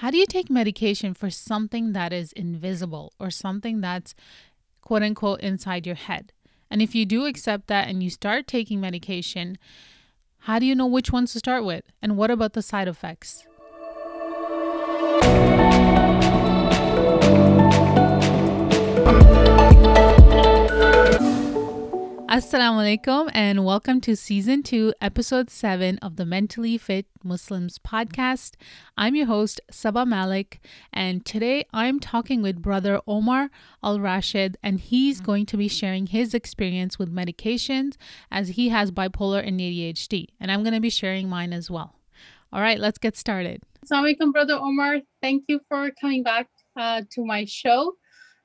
how do you take medication for something that is invisible or something that's quote unquote inside your head? And if you do accept that and you start taking medication, how do you know which ones to start with? And what about the side effects? Assalamu alaikum and welcome to season 2, episode 7 of the Mentally Fit Muslims podcast. I'm your host, Saba Malik, and today I'm talking with brother Omar Al Rashed, and he's going to be sharing his experience with medications as he has bipolar and ADHD, and I'm going to be sharing mine as well. All right, let's get started. Assalamu alaikum, brother Omar. Thank you for coming back uh, to my show.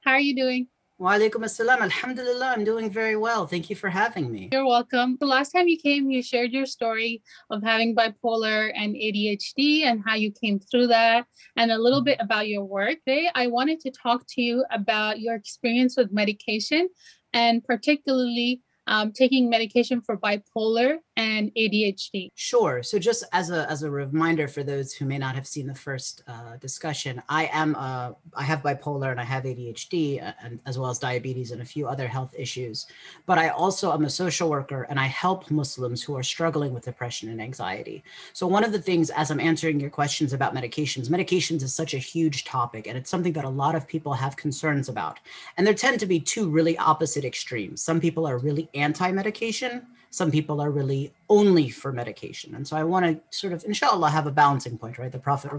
How are you doing? Wa alaikum assalam. Alhamdulillah, I'm doing very well. Thank you for having me. You're welcome. The last time you came, you shared your story of having bipolar and ADHD and how you came through that and a little bit about your work. Today, I wanted to talk to you about your experience with medication and particularly um, taking medication for bipolar and ADHD? Sure. So just as a as a reminder for those who may not have seen the first uh, discussion, I am uh, I have bipolar and I have ADHD and as well as diabetes and a few other health issues. But I also am a social worker and I help Muslims who are struggling with depression and anxiety. So one of the things as I'm answering your questions about medications, medications is such a huge topic and it's something that a lot of people have concerns about. And there tend to be two really opposite extremes. Some people are really anti-medication some people are really only for medication. And so I want to sort of, inshallah, have a balancing point, right? The Prophet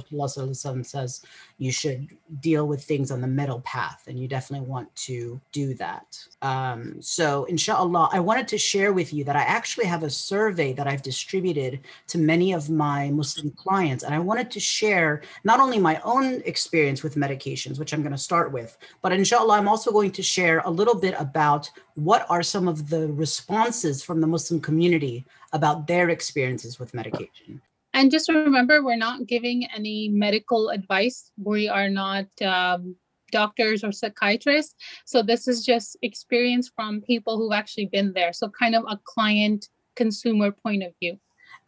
says you should deal with things on the middle path, and you definitely want to do that. Um, so, inshallah, I wanted to share with you that I actually have a survey that I've distributed to many of my Muslim clients. And I wanted to share not only my own experience with medications, which I'm going to start with, but inshallah, I'm also going to share a little bit about what are some of the responses from the Muslim community about their experiences with medication. And just remember, we're not giving any medical advice. We are not um, doctors or psychiatrists. So this is just experience from people who've actually been there. So kind of a client consumer point of view.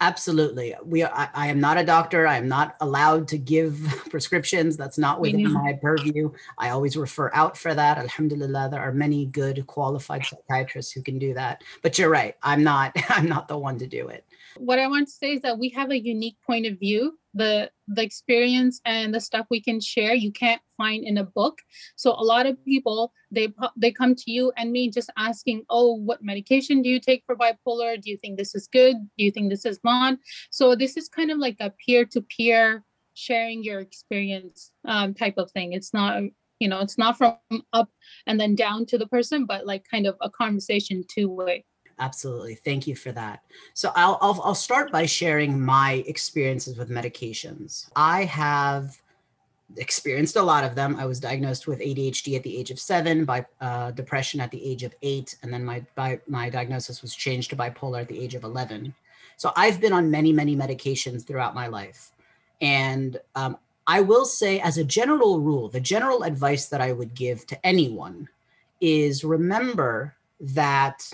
Absolutely. We I, I, am not a doctor. I am not allowed to give prescriptions. That's not within my purview. I always refer out for that. Alhamdulillah, there are many good qualified psychiatrists who can do that. But you're right. I'm not I'm not the one to do it. What I want to say is that we have a unique point of view the the experience and the stuff we can share you can't find in a book. So a lot of people they they come to you and me just asking oh what medication do you take for bipolar? Do you think this is good? Do you think this is not? So this is kind of like a peer-to-peer sharing your experience um, type of thing. It's not you know it's not from up and then down to the person but like kind of a conversation two way Absolutely. Thank you for that. So I'll, I'll, I'll start by sharing my experiences with medications. I have experienced a lot of them. I was diagnosed with ADHD at the age of seven, by uh, depression at the age of eight, and then my my diagnosis was changed to bipolar at the age of eleven. So I've been on many many medications throughout my life, and um, I will say, as a general rule, the general advice that I would give to anyone is remember that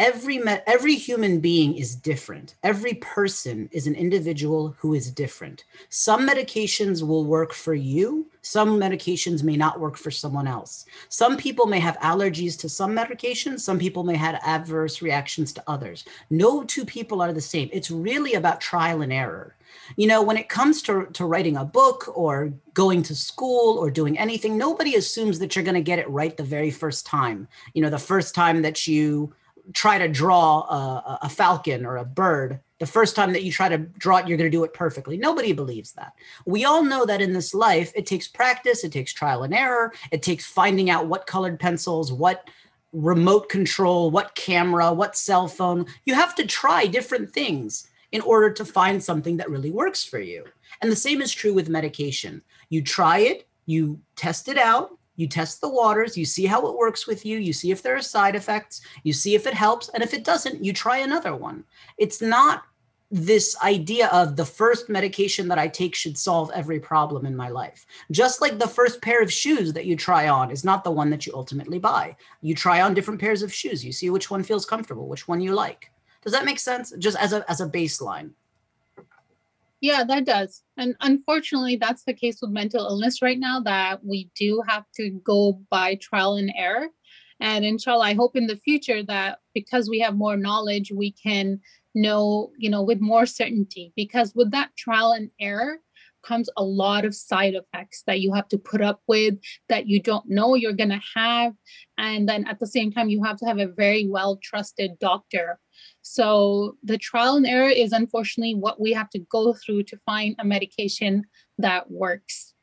every every human being is different. Every person is an individual who is different. Some medications will work for you. Some medications may not work for someone else. Some people may have allergies to some medications some people may have adverse reactions to others. No two people are the same. It's really about trial and error. You know when it comes to, to writing a book or going to school or doing anything nobody assumes that you're going to get it right the very first time. You know the first time that you try to draw a, a, falcon or a bird the first time that you try to draw it you're going to do it perfectly. Nobody believes that. We all know that in this life it takes practice it takes trial and error it takes finding out what colored pencils what remote control what camera what cell phone. You have to try different things in order to find something that really works for you. And the same is true with medication. You try it you test it out you test the waters, you see how it works with you, you see if there are side effects, you see if it helps, and if it doesn't, you try another one. It's not this idea of the first medication that I take should solve every problem in my life. Just like the first pair of shoes that you try on is not the one that you ultimately buy. You try on different pairs of shoes, you see which one feels comfortable, which one you like. Does that make sense? Just as a as a baseline. Yeah, that does. And unfortunately, that's the case with mental illness right now that we do have to go by trial and error. And inshallah, I hope in the future that because we have more knowledge, we can know, you know, with more certainty. Because with that trial and error comes a lot of side effects that you have to put up with, that you don't know you're going to have. And then at the same time, you have to have a very well trusted doctor so the trial and error is unfortunately what we have to go through to find a medication that works.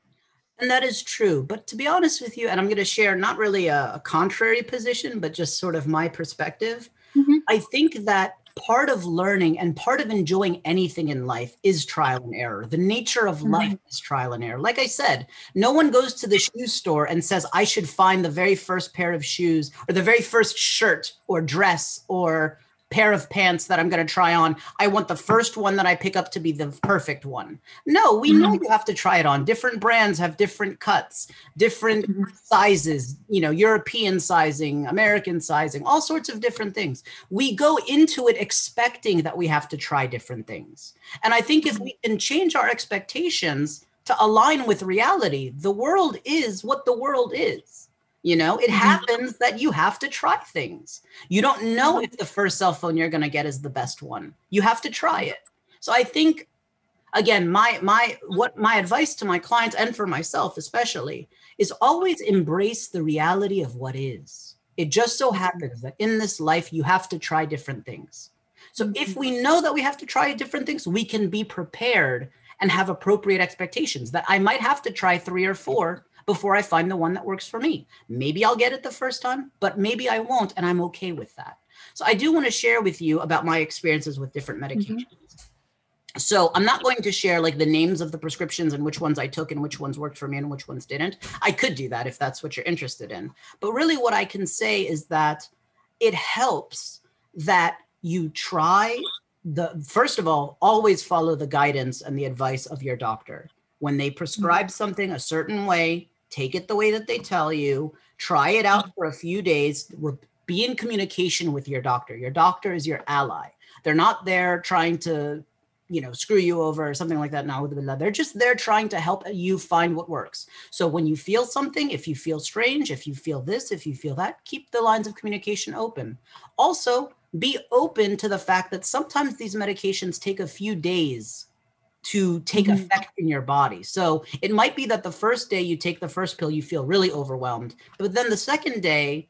And that is true. But to be honest with you, and I'm going to share not really a, a contrary position, but just sort of my perspective, mm-hmm. I think that part of learning and part of enjoying anything in life is trial and error. The nature of mm-hmm. life is trial and error. Like I said, no one goes to the shoe store and says, I should find the very first pair of shoes or the very first shirt or dress or pair of pants that I'm going to try on. I want the first one that I pick up to be the perfect one. No, we know mm-hmm. you have to try it on. Different brands have different cuts, different mm-hmm. sizes, you know, European sizing, American sizing, all sorts of different things. We go into it expecting that we have to try different things. And I think if mm-hmm. we can change our expectations to align with reality, the world is what the world is you know, it mm-hmm. happens that you have to try things. You don't know mm-hmm. if the first cell phone you're going to get is the best one. You have to try it. So I think again, my my what my advice to my clients and for myself especially is always embrace the reality of what is. It just so mm-hmm. happens that in this life you have to try different things. So if we know that we have to try different things, we can be prepared and have appropriate expectations that I might have to try 3 or 4 before I find the one that works for me. Maybe I'll get it the first time, but maybe I won't, and I'm okay with that. So I do want to share with you about my experiences with different mm-hmm. medications. Mm-hmm. So I'm not going to share like the names of the prescriptions and which ones I took and which ones worked for me and which ones didn't. I could do that if that's what you're interested in. But really what I can say is that it helps that you try the first of all always follow the guidance and the advice of your doctor when they prescribe mm-hmm. something a certain way take it the way that they tell you, try it out mm. for a few days, be in communication with your doctor. Your doctor is your ally. They're not there trying to, you know, screw you over or something like that. Now, they're just there trying to help you find what works. So when you feel something, if you feel strange, if you feel this, if you feel that, keep the lines of communication open. Also, be open to the fact that sometimes these medications take a few days to take mm-hmm. effect in your body. So it might be that the first day you take the first pill, you feel really overwhelmed. But then the second day,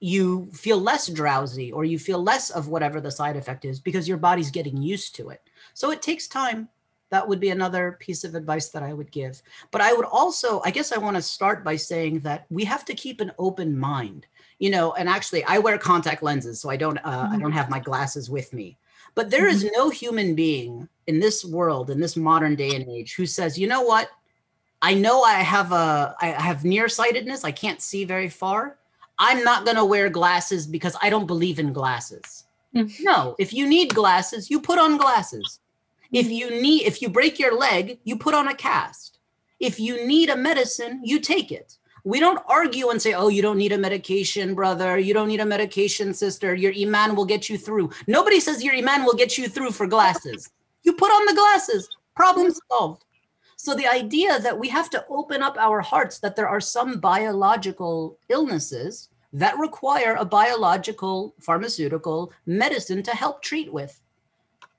you feel less drowsy or you feel less of whatever the side effect is because your body's getting used to it. So it takes time. That would be another piece of advice that I would give. But I would also, I guess I want to start by saying that we have to keep an open mind. You know, and actually I wear contact lenses, so I don't uh, mm-hmm. I don't have my glasses with me. But there is mm-hmm. no human being in this world, in this modern day and age, who says, you know what? I know I have a I have nearsightedness. I can't see very far. I'm not going to wear glasses because I don't believe in glasses. Mm-hmm. No, if you need glasses, you put on glasses. If mm-hmm. you need if you break your leg, you put on a cast. If you need a medicine, you take it we don't argue and say, oh, you don't need a medication, brother. You don't need a medication, sister. Your Iman will get you through. Nobody says your Iman will get you through for glasses. You put on the glasses, problem solved. So the idea that we have to open up our hearts that there are some biological illnesses that require a biological pharmaceutical medicine to help treat with.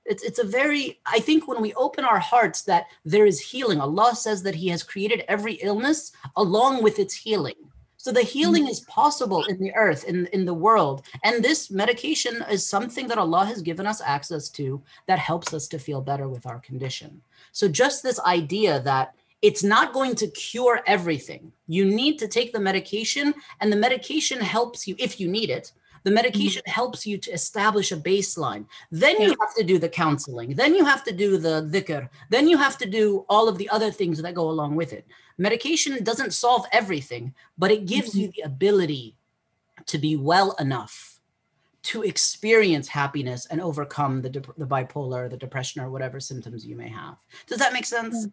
It's it's a very i think when we open our hearts that there is healing. Allah says that he has created every illness along with its healing so the healing mm-hmm. is possible in the earth in in the world. And this medication is something that allah has given us access to that helps us to feel better with our condition. So just this idea that it's not going to cure everything. You need to take the medication, and the medication helps you if you need it the medication mm-hmm. helps you to establish a baseline. Then yeah. you have to do the counseling. Then you have to do the dhikr. Then you have to do all of the other things that go along with it. Medication doesn't solve everything, but it gives mm-hmm. you the ability to be well enough to experience happiness and overcome the, de- the bipolar, the depression, or whatever symptoms you may have. Does that make sense?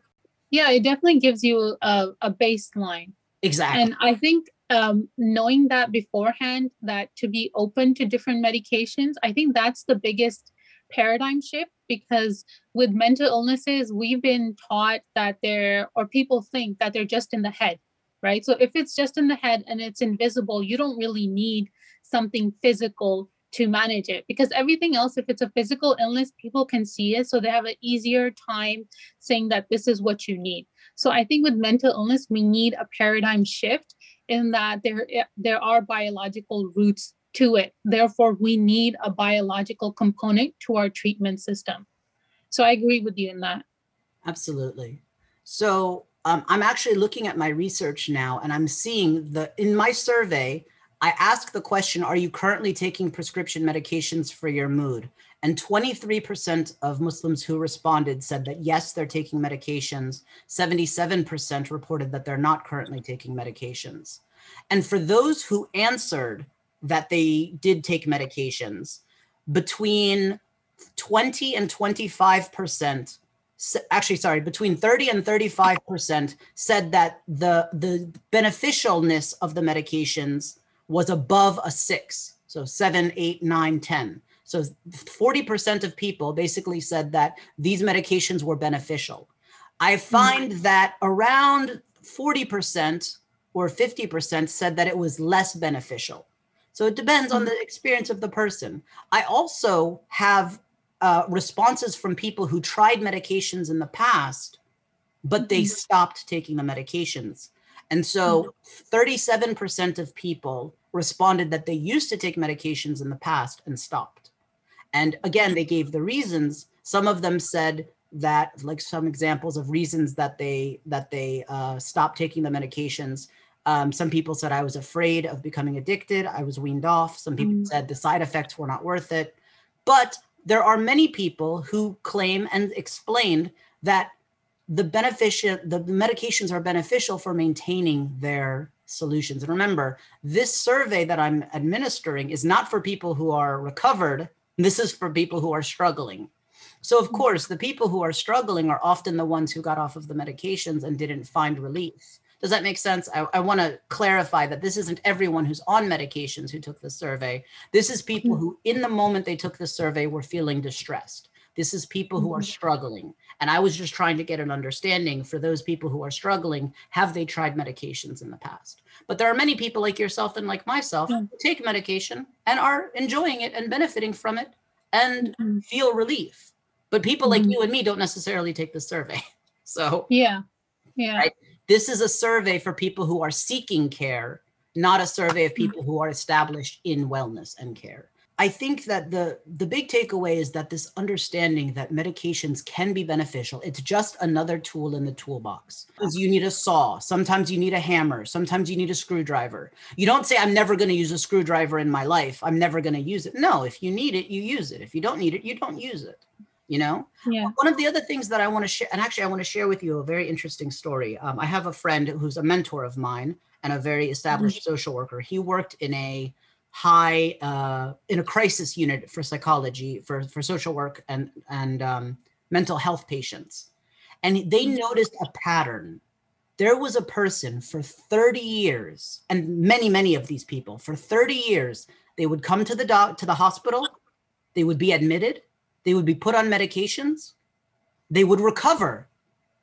Yeah, it definitely gives you a, a baseline. Exactly. And I think um, knowing that beforehand that to be open to different medications i think that's the biggest paradigm shift because with mental illnesses, we've been taught that they're, or people think that they're just in the head, right? So if it's just in the head and it's invisible, you don't really need something physical to manage it because everything else if it's a physical illness people can see it so they have an easier time saying that this is what you need so i think with mental illness we need a paradigm shift in that there there are biological roots to it. Therefore we need a biological component to our treatment system. So i agree with you in that. Absolutely. So um, i'm actually looking at my research now and i'm seeing the in my survey I ask the question Are you currently taking prescription medications for your mood? And 23% of Muslims who responded said that yes, they're taking medications. 77% reported that they're not currently taking medications. And for those who answered that they did take medications, between 20 and 25%, actually, sorry, between 30 and 35% said that the, the beneficialness of the medications was above a six. So seven, eight, nine, 10. So 40% of people basically said that these medications were beneficial. I hmm. find mm-hmm. that around 40% or 50% said that it was less beneficial. So it depends mm-hmm. on the experience of the person. I also have uh, responses from people who tried medications in the past, but they mm-hmm. stopped taking the medications. And so 37% mm-hmm. of people responded that they used to take medications in the past and stopped. And again, they gave the reasons. Some of them said that, like some examples of reasons that they that they uh, stopped taking the medications. Um, some people said I was afraid of becoming addicted. I was weaned off. Some people mm. said the side effects were not worth it. But there are many people who claim and explained that the beneficial the medications are beneficial for maintaining their solutions and remember this survey that i'm administering is not for people who are recovered this is for people who are struggling so of mm-hmm. course the people who are struggling are often the ones who got off of the medications and didn't find relief does that make sense i, I want to clarify that this isn't everyone who's on medications who took the survey this is people mm-hmm. who in the moment they took the survey were feeling distressed this is people who are mm-hmm. struggling. And I was just trying to get an understanding for those people who are struggling have they tried medications in the past? But there are many people like yourself and like myself yeah. who take medication and are enjoying it and benefiting from it and mm-hmm. feel relief. But people mm-hmm. like you and me don't necessarily take the survey. So, yeah. Yeah. Right? This is a survey for people who are seeking care, not a survey of people who are established in wellness and care. I think that the the big takeaway is that this understanding that medications can be beneficial. It's just another tool in the toolbox. You need a saw, sometimes you need a hammer, sometimes you need a screwdriver. You don't say I'm never going to use a screwdriver in my life. I'm never going to use it. No, if you need it, you use it. If you don't need it, you don't use it. You know, yeah. One of the other things that I want to share, and actually, I want to share with you a very interesting story. Um, I have a friend who's a mentor of mine and a very established mm-hmm. social worker. He worked in a high uh, in a crisis unit for psychology for for social work and and um, mental health patients. And they mm-hmm. noticed a pattern. There was a person for 30 years and many many of these people for 30 years they would come to the doc to the hospital. They would be admitted. They would be put on medications. They would recover.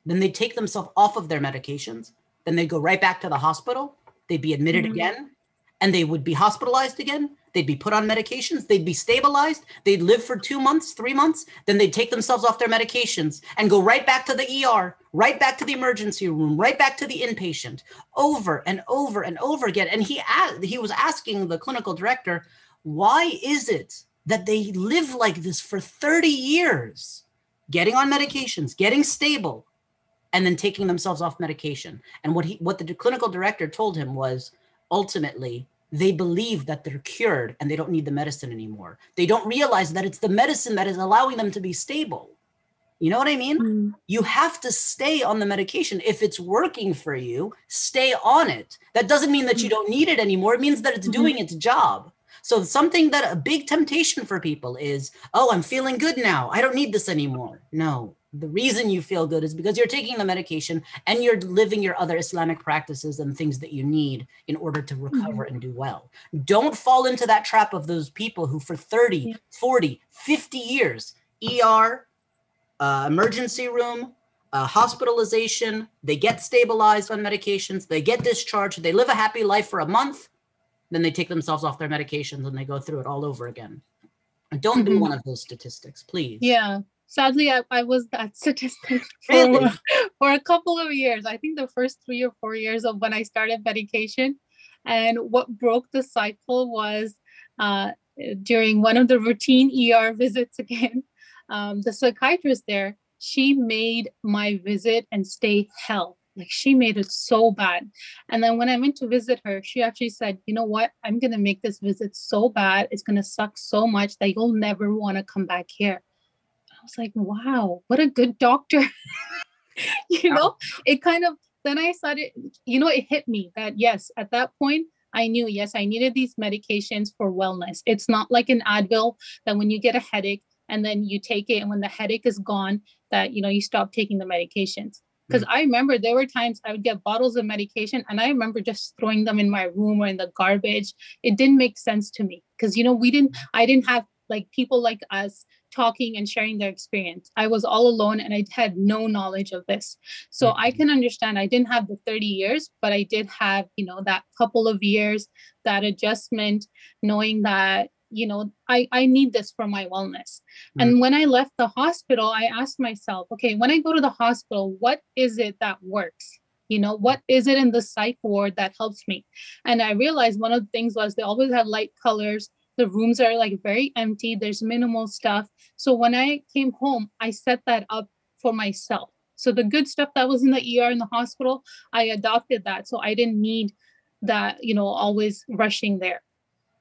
Then they'd take themselves off of their medications. Then they'd go right back to the hospital. They'd be admitted mm-hmm. again and they would be hospitalized again. They'd be put on medications. They'd be stabilized. They'd live for two months, three months. Then they'd take themselves off their medications and go right back to the ER, right back to the emergency room, right back to the inpatient, over and over and over again. And he asked, he was asking the clinical director, why is it that they live like this for 30 years, getting on medications, getting stable, and then taking themselves off medication? And what he, what the clinical director told him was, ultimately they believe that they're cured and they don't need the medicine anymore. They don't realize that it's the medicine that is allowing them to be stable. You know what I mean? Mm. You have to stay on the medication. If it's working for you, stay on it. That doesn't mean that you mm. don't need it anymore. It means that it's mm-hmm. doing its job. So, something that a big temptation for people is, oh, I'm feeling good now. I don't need this anymore. No, the reason you feel good is because you're taking the medication and you're living your other Islamic practices and things that you need in order to recover mm-hmm. and do well. Don't fall into that trap of those people who, for 30, 40, 50 years, ER, uh, emergency room, uh, hospitalization, they get stabilized on medications, they get discharged, they live a happy life for a month, then they take themselves off their medications and they go through it all over again. Don't mm-hmm. be one of those statistics, please. Yeah sadly I, I was that statistic for, really? for a couple of years. I think the first three or four years of when i started medication. And what broke the cycle was uh, during one of the routine er visits again um, the psychiatrist there she made my visit and stay hell. Like she made it so bad. And then when i went to visit her she actually said you know what? I'm going to make this visit so bad. It's going to suck so much that you'll never want to come back here was like, wow, what a good doctor. you know, it kind of, then I started, you know, it hit me that yes, at that point, I knew, yes, I needed these medications for wellness. It's not like an Advil that when you get a headache and then you take it, and when the headache is gone, that, you know, you stop taking the medications. Because mm. I remember there were times I would get bottles of medication and I remember just throwing them in my room or in the garbage. It didn't make sense to me because, you know, we didn't, I didn't have like people like us talking and sharing their experience. I was all alone and I had no knowledge of this. So mm-hmm. I can understand I didn't have the 30 years, but I did have, you know, that couple of years, that adjustment, knowing that, you know, I, I need this for my wellness. Mm-hmm. And when I left the hospital, I asked myself, okay, when I go to the hospital, what is it that works? you know what is it in the psych ward that helps me and i realized one of the things was they always had light colors the rooms are like very empty there's minimal stuff. So when i came home i set that up for myself. So the good stuff that was in the er in the hospital i adopted that so i didn't need that you know always rushing there.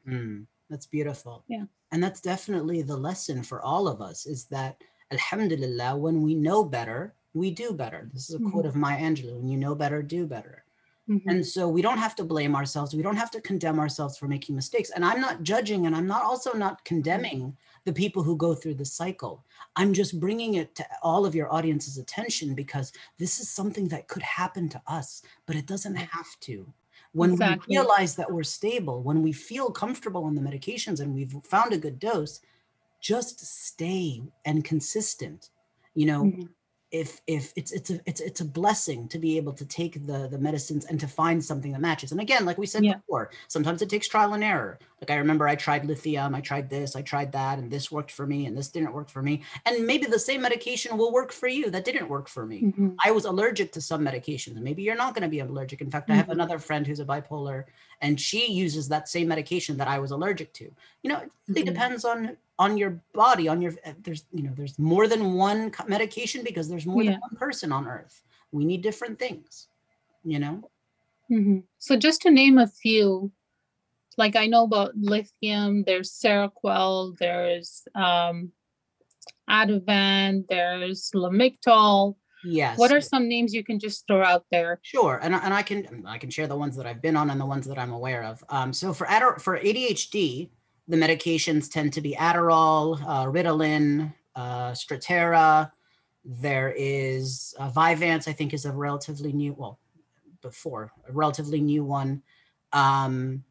Mm, that's beautiful. Yeah. And that's definitely the lesson for all of us is that alhamdulillah when we know better we do better. This is a mm-hmm. quote of maya angelou when you know better do better Mm-hmm. And so we don't have to blame ourselves. We don't have to condemn ourselves for making mistakes. And I'm not judging and I'm not also not condemning the people who go through the cycle. I'm just bringing it to all of your audience's attention because this is something that could happen to us, but it doesn't have to. When exactly. we realize that we're stable, when we feel comfortable on the medications and we've found a good dose, just stay and consistent. You know, mm-hmm if if it's it's a it's it's a blessing to be able to take the the medicines and to find something that matches and again like we said yeah. before sometimes it takes trial and error like i remember i tried lithium i tried this i tried that and this worked for me and this didn't work for me and maybe the same medication will work for you that didn't work for me mm-hmm. i was allergic to some medications and maybe you're not going to be allergic in fact mm-hmm. i have mm-hmm. another friend who's a bipolar and she uses that same medication that i was allergic to you know it really mm-hmm. depends on on your body on your uh, there's you know there's more than one medication because there's more yeah. than one person on earth. We need different things you know? Mm-hmm. so just to name a few like i know about lithium there's seroquel there's um ativan there's lamictal. Yes. What are some names you can just throw out there? Sure and, and i can i can share the ones that i've been on and the ones that i'm aware of. Um so for for adhd the medications tend to be Adderall, uh, Ritalin, uh, Strattera. There is uh, Vyvanse, I think, is a relatively new, well, before a relatively new one. Um,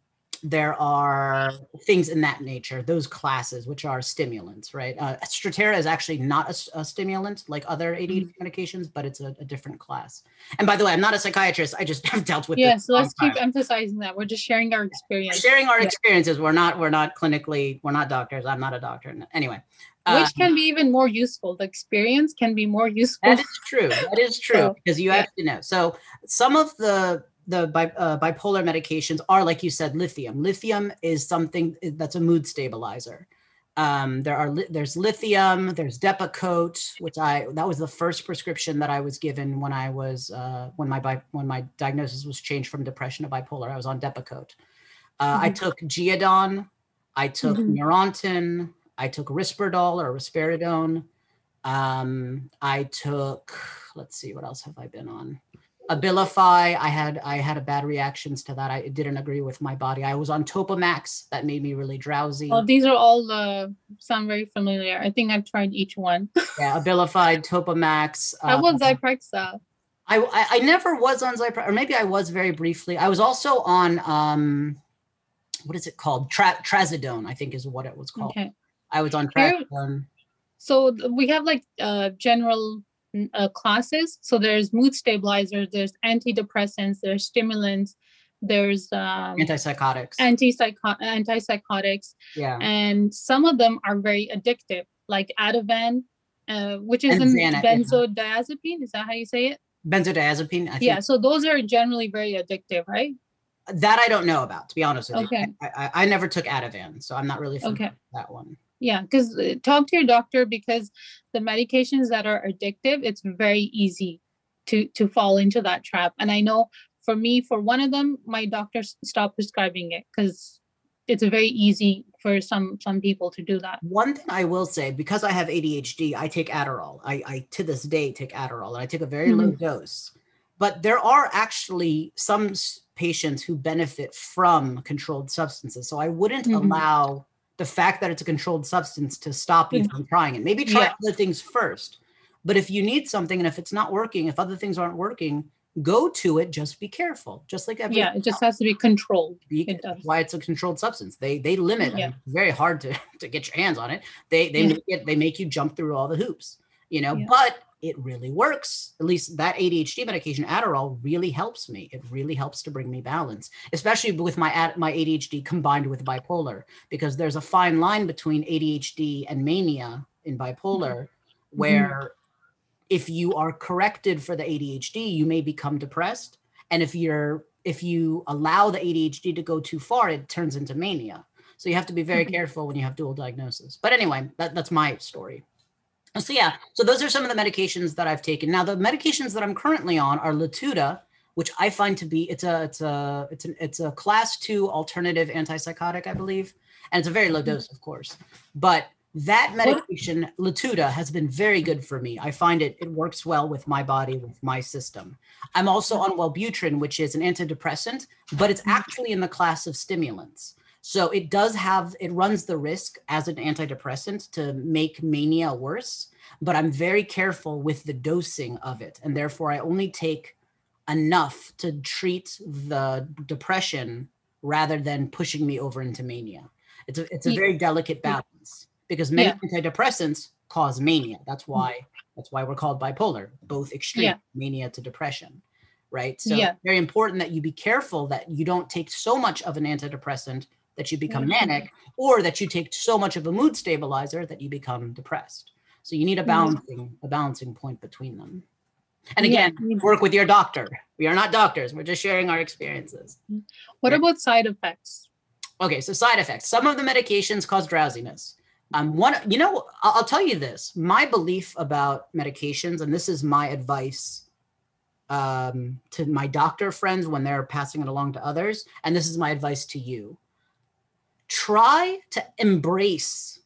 there are things in that nature, those classes, which are stimulants, right? Uh, Strattera is actually not a, a stimulant like other ADHD mm-hmm. medications, but it's a, a, different class. And by the way, I'm not a psychiatrist. I just have dealt with yeah. So let's keep emphasizing that. We're just sharing our experience. Sharing our yeah. experiences. We're not. We're not clinically. We're not doctors. I'm not a doctor. Anyway. Which um, can be even more useful. The experience can be more useful. That is true. That is true so, because you yeah. have to know. So some of the the bi- uh, bipolar medications are, like you said, lithium. Lithium is something that's a mood stabilizer. Um, there are li- there's lithium, there's Depakote, which I that was the first prescription that I was given when I was uh, when my bi- when my diagnosis was changed from depression to bipolar. I was on Depakote. Uh, mm-hmm. I took Geodon, I took mm-hmm. Neurontin, I took Risperdal or Risperidone. Um, I took let's see what else have I been on Abilify, I had I had a bad reactions to that. I didn't agree with my body. I was on Topamax, that made me really drowsy. Well, these are all uh, sound very familiar. I think I've tried each one. yeah, Abilify, Topamax. I about uh, Zyprexa? I, I I never was on Zyprexa, or maybe I was very briefly. I was also on um, what is it called? Tra- Trazodone, I think is what it was called. Okay. I was on Trazodone. So we have like uh, general uh, classes. So there's mood stabilizers, there's antidepressants, there's stimulants, there's um, Antipsychotics. antipsycho- antipsychotics, yeah. and some of them are very addictive, like Ativan, uh, which is And an Xanax, yeah. benzodiazepine. Is that how you say it? Benzodiazepine. I think Yeah. So those are generally very addictive, right? that I don't know about, to be honest with you. Okay. I, I, I never took Ativan, so I'm not really familiar Okay. with that one. Yeah, because talk to your doctor because the medications that are addictive, it's very easy to to fall into that trap. And I know for me, for one of them, my doctor stopped prescribing it because it's very easy for some some people to do that. One thing I will say, because I have ADHD, I take Adderall. I, I to this day take Adderall, and I take a very low dose. But there are actually some patients who benefit from controlled substances. So I wouldn't Mhm. allow the fact that it's a controlled substance to stop you Mm. from trying it. Maybe try Yeah. other things first. But if you need something and if it's not working, if other things aren't working, go to it. Just be careful. Just like everything Yeah, it just has to be controlled. be- It does. why it's a controlled substance. They they limit. Yeah. Very hard to to get your hands on it. They they Yeah. make it they make you jump through all the hoops. You know, Yeah. but it really works. At least that ADHD medication, Adderall, really helps me. It really helps to bring me balance, especially with my my ADHD combined with bipolar, because there's a fine line between ADHD and mania in bipolar, where if you are corrected for the ADHD, you may become depressed, and if you're if you allow the ADHD to go too far, it turns into mania. So you have to be very Mhm. careful when you have dual diagnosis. But anyway, that, that's my story. So yeah, so those are some of the medications that I've taken. Now the medications that I'm currently on are Latuda, which I find to be it's a it's a it's an it's a class two alternative antipsychotic, I believe, and it's a very low mm-hmm. dose, of course. But that medication, Latuda, has been very good for me. I find it it works well with my body, with my system. I'm also mm-hmm. on Wellbutrin, which is an antidepressant, but it's mm-hmm. actually in the class of stimulants. So it does have, it runs the risk as an antidepressant to make mania worse, but I'm very careful with the dosing of it. And therefore, I only take enough to treat the depression rather than pushing me over into mania. It's a, it's a very delicate balance because many Yeah. antidepressants cause mania. That's mm-hmm. why that's why we're called bipolar, both extreme Yeah. mania to depression, right? So Yeah. very important that you be careful that you don't take so much of an antidepressant that you become Mhm. manic, or that you take so much of a mood stabilizer that you become depressed. So you need a Mhm. balancing a balancing point between them. And again, you- work with your doctor. We are not doctors. We're just sharing our experiences. What Yeah. about side effects? Okay, so side effects. Some of the medications cause drowsiness. Um, one, you know, I'll, I'll tell you this. My belief about medications, and this is my advice um, to my doctor friends when they're passing it along to others, and this is my advice to you. Try to embrace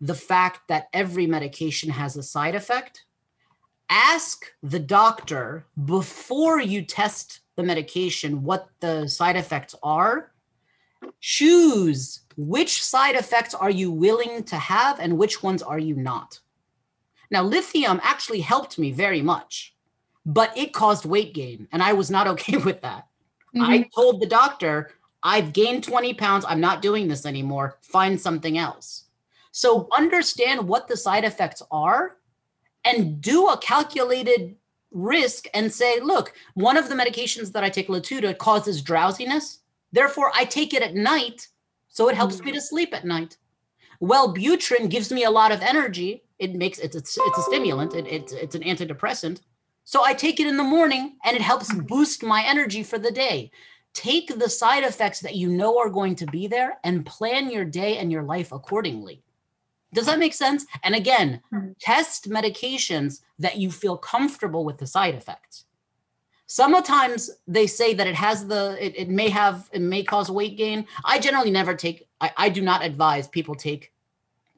the fact that every medication has a side effect. Ask the doctor before you test the medication what the side effects are choose which side effects are you willing to have and which ones are you not. Now, lithium actually helped me very much, but it caused weight gain, and I was not okay with that. I Mhm. told the doctor, I've gained 20 pounds. I'm not doing this anymore. Find something else. So, understand what the side effects are and do a calculated risk and say, look, one of the medications that I take, Latuda, causes drowsiness. Therefore, I take it at night. So it helps me to mm-hmm. sleep at night. Wellbutrin gives me a lot of energy. It makes it's it's, it's a stimulant. It, it's it's an antidepressant. So I take it in the morning and it helps boost my energy for the day. Take the side effects that you know are going to be there and plan your day and your life accordingly. Does that make sense? And again, Mhm. test medications that you feel comfortable with the side effects. Sometimes they say that it has the it, it may have it may cause weight gain. I generally never take I, I do not advise people take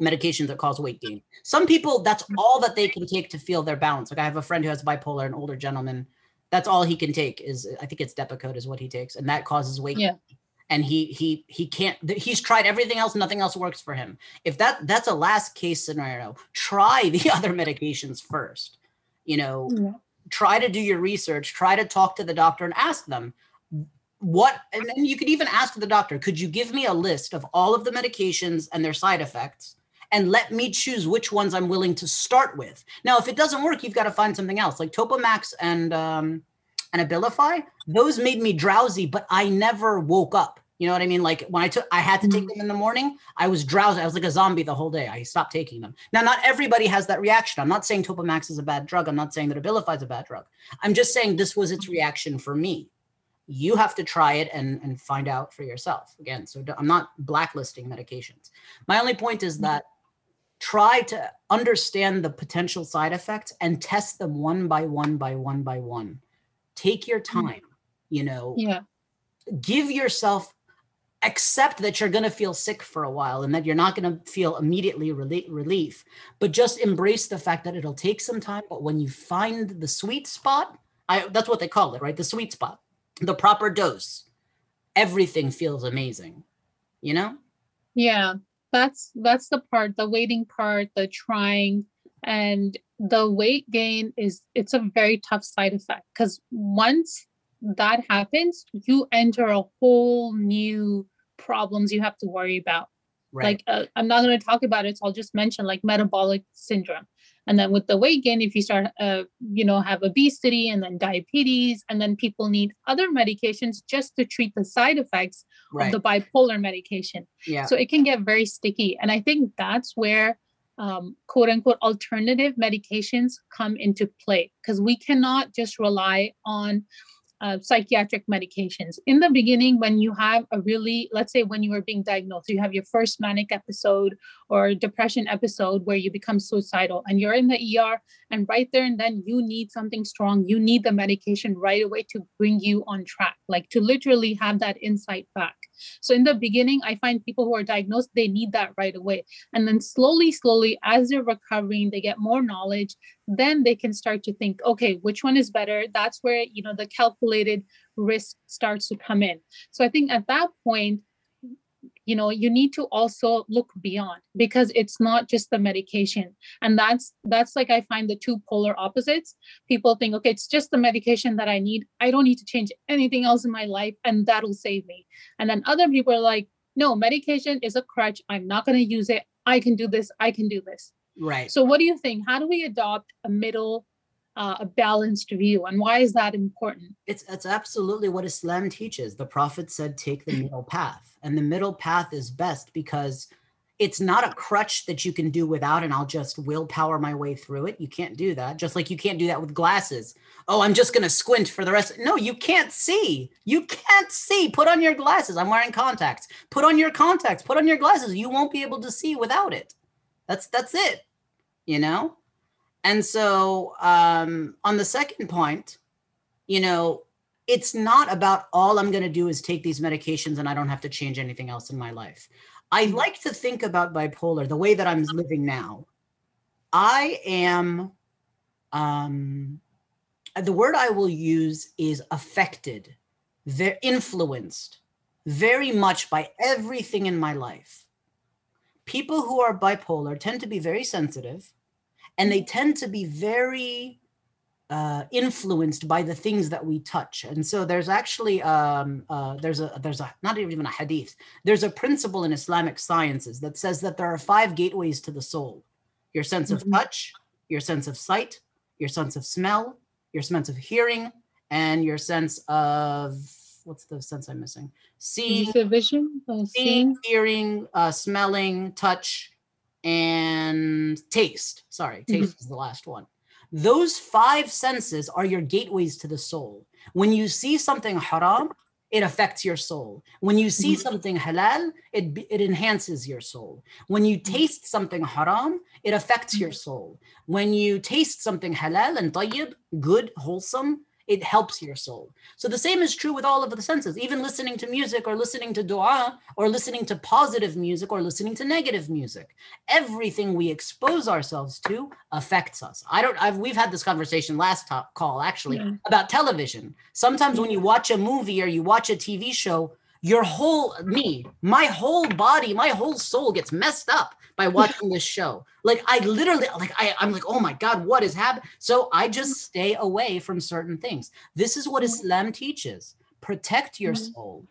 medications that cause weight gain. Some people that's all that they can take to feel their balance. Like I have a friend who has bipolar, an older gentleman. That's all he can take is I think it's Depakote is what he takes, and that causes weight. Yeah. And he he he can't. He's tried everything else. Nothing else works for him. If that that's a last case scenario, try the other medications first. You know, Yeah. try to do your research. Try to talk to the doctor and ask them what. And then you could even ask the doctor, could you give me a list of all of the medications and their side effects? And let me choose which ones I'm willing to start with. Now, if it doesn't work, you've got to find something else, like Topamax and um, and Abilify. Those made me drowsy, but I never woke up. You know what I mean? Like when I took, I had to take Mhm. them in the morning. I was drowsy. I was like a zombie the whole day. I stopped taking them. Now, not everybody has that reaction. I'm not saying Topamax is a bad drug. I'm not saying that Abilify is a bad drug. I'm just saying this was its reaction for me. You have to try it and and find out for yourself. Again, so I'm not blacklisting medications. My only point is that try to understand the potential side effects and test them one by one by one by one. Take your hmm. time you know. Yeah. give yourself accept that you're going to feel sick for a while and that you're not going to feel immediately reli- relief but just embrace the fact that it'll take some time but when you find the sweet spot i that's what they call it right? The sweet spot the proper dose everything feels amazing you know? Yeah. That's that's the part, the waiting part, the trying and the weight gain is it's a very tough side effect because once that happens, you enter a whole new problems you have to worry about. Right. Like uh, i'm not going to talk about it so i'll just mention like metabolic syndrome. And then with the weight gain if you start uh, you know have obesity and then diabetes and then people need other medications just to treat the side effects right. of the bipolar medication. Yeah. So it can get very sticky and i think that's where um, quote unquote alternative medications come into play because we cannot just rely on uh, psychiatric medications. In the beginning, when you have a really, let's say, when you are being diagnosed, you have your first manic episode or depression episode where you become suicidal and you're in the ER, and right there and then you need something strong. You need the medication right away to bring you on track, like to literally have that insight back. So in the beginning, I find people who are diagnosed, they need that right away. And then slowly, slowly, as they're recovering, they get more knowledge, then they can start to think, okay, which one is better? That's where, you know, the calculated risk starts to come in. So I think at that point, you know you need to also look beyond because it's not just the medication. And that's that's like i find the two polar opposites. People think okay it's just the medication that i need. I don't need to change anything else in my life and that'll save me. And then other people are like no medication is a crutch. I'm not going to use it. I can do this. I can do this. Right. So what do you think? How do we adopt a middle uh, a balanced view and why is that important it's it's absolutely what Islam teaches. The Prophet said, "Take the middle path," and the middle path is best because it's not a crutch that you can do without, and I'll just willpower my way through it. You can't do that. Just like you can't do that with glasses. Oh, I'm just gonna squint for the rest. No, you can't see. You can't see. Put on your glasses. I'm wearing contacts. Put on your contacts. Put on your glasses. You won't be able to see without it. That's that's it. You know. And so, um, on the second point, you know, it's not about all I'm going to do is take these medications and I don't have to change anything else in my life. I like to think about bipolar the way that I'm living now. I am, um, the word I will use is affected, very influenced very much by everything in my life. People who are bipolar tend to be very sensitive and they tend to be very uh, influenced by the things that we touch. And so there's actually um, uh, there's a there's a not even a hadith. There's a principle in Islamic sciences that says that there are five gateways to the soul: your sense of Mhm. touch, your sense of sight, your sense of smell, your sense of hearing, and your sense of what's the sense I'm missing? Seeing, vision seeing, seeing hearing, uh, smelling, touch, and taste. Sorry, mm-hmm. taste is the last one. Those five senses are your gateways to the soul. When you see something haram, it affects your soul. When you see Mhm. something halal, it, it enhances your soul. When you mm-hmm. taste something haram, it affects your mm-hmm. soul. When you taste something halal and tayyib, good, wholesome, it helps your soul. So the same is true with all of the senses, even listening to music or listening to dua or listening to positive music or listening to negative music. Everything we expose ourselves to affects us. I don't I've we've had this conversation last top call actually Yeah. about television. Sometimes when you watch a movie or you watch a TV show, your whole me, my whole body, my whole soul gets messed up by watching this show. Like I literally like I, I'm like, oh my God, what is happening? So I just stay away from certain things. This is what Islam teaches. Protect your Mhm. soul.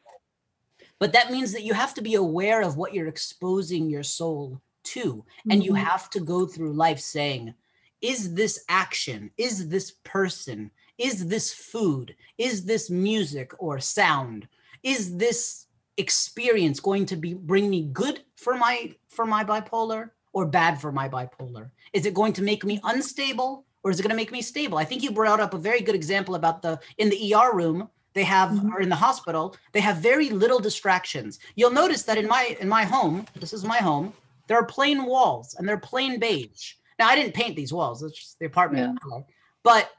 But that means that you have to be aware of what you're exposing your soul to. And you Mhm. have to go through life saying, is this action, is this person, is this food, is this music or sound, is this experience going to be bring me good for my for my bipolar or bad for my bipolar? Is it going to make me unstable or is it going to make me stable? I think you brought up a very good example about the in the ER room they have Mhm. or in the hospital they have very little distractions. You'll notice that in my in my home, this is my home, there are plain walls and they're plain beige. Now I didn't paint these walls; it's just the apartment color. But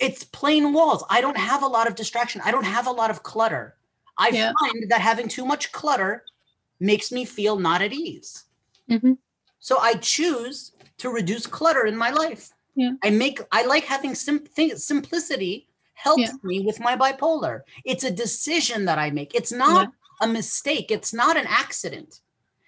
it's plain walls. I don't have a lot of distraction. I don't have a lot of clutter. I Yeah. find that having too much clutter makes me feel not at ease. Mhm. So I choose to reduce clutter in my life. Yeah. I make I like having sim- thing, simplicity helps Yeah. me with my bipolar. It's a decision that I make. It's not a mistake. It's not an accident.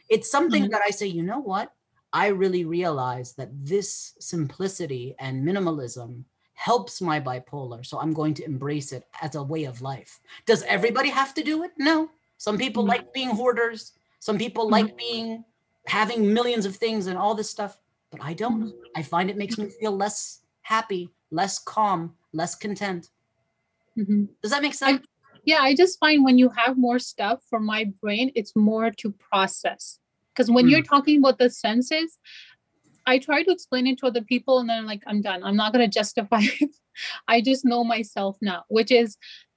It's something Mhm. that I say, you know what? I really realize that this simplicity and minimalism helps my bipolar. So I'm going to embrace it as a way of life. Does everybody have to do it? No. Some people Mhm. like being hoarders. Some people Mhm. like being having millions of things and all this stuff, but I don't. Mhm. I find it makes me feel less happy, less calm, less content. Mhm. Does that make sense? yeah i just find when you have more stuff for my brain it's more to process because when you're talking about the senses i try to explain it to other people and then I'm like i'm done i'm not going to justify it i just know myself now which is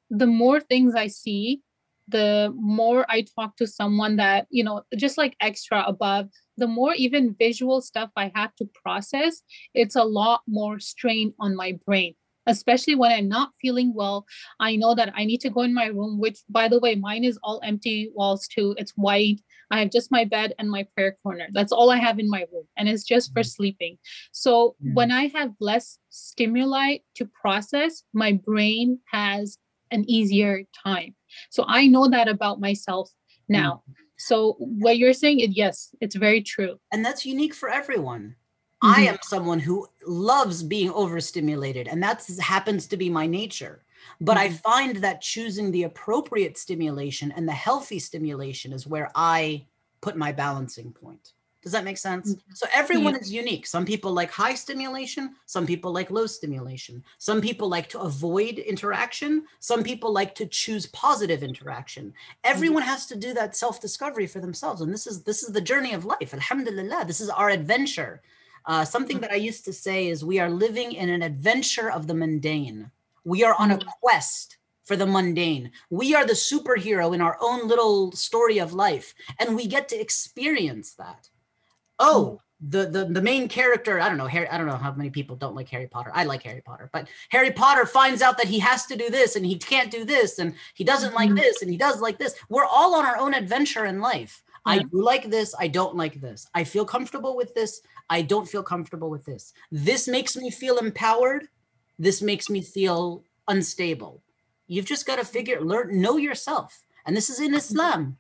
the more things i see the more i talk to someone that you know just like extra above the more even visual stuff i have to process it's a lot more strain on my brain especially when i'm not feeling well I know that I need to go in my room, which by the way, mine is all empty walls too. It's white. I have just my bed and my prayer corner. That's all I have in my room. And it's just for sleeping. So Mm. when I have less stimuli to process, my brain has an easier time. So I know that about myself now. So what you're saying, it yes, it's very true. and that's unique for everyone. I Mhm. am someone who loves being overstimulated, and that happens to be my nature. But I Mhm. find that choosing the appropriate stimulation and the healthy stimulation is where I put my balancing point. Does that make sense? Mhm. So everyone is unique. Some people like high stimulation, some people like low stimulation. Some people like to avoid interaction, some people like to choose positive interaction. Everyone has to do that self-discovery for themselves and this is this is the journey of life. Alhamdulillah, this is our adventure. Uh, something that I used to say is we are living in an adventure of the mundane. We are on a quest for the mundane. We are the superhero in our own little story of life, and we get to experience that. Oh, the the the main character. I don't know. Harry. I don't know how many people don't like Harry Potter. I like Harry Potter, but Harry Potter finds out that he has to do this and he can't do this and he doesn't like Mhm. this and he does like this. We're all on our own adventure in life. I do like this. I don't like this. I feel comfortable with this. I don't feel comfortable with this. This makes me feel empowered This makes me feel unstable. You've just got to figure, learn, know yourself. And this is in Islam.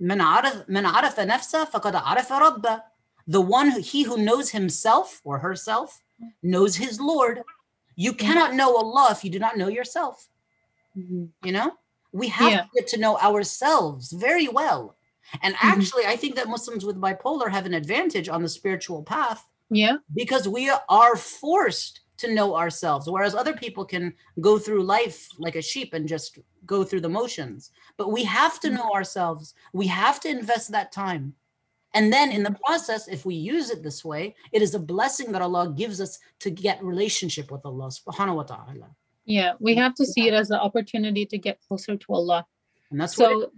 من عرف من عرف نفسه فقد عرف ربه. The one who, he who knows himself or herself knows his Lord. You cannot know Allah if you do not know yourself. Mhm. You know, we have Yeah. to get to know ourselves very well. And Mhm. actually, I think that Muslims with bipolar have an advantage on the spiritual path Yeah. because we are forced to know ourselves, whereas other people can go through life like a sheep and just go through the motions. But we have to know ourselves. We have to invest that time. And then in the process, if we use it this way, it is a blessing that Allah gives us to get relationship with Allah subhanahu wa ta'ala. Yeah. We have to see it as an opportunity to get closer to Allah. And that's what so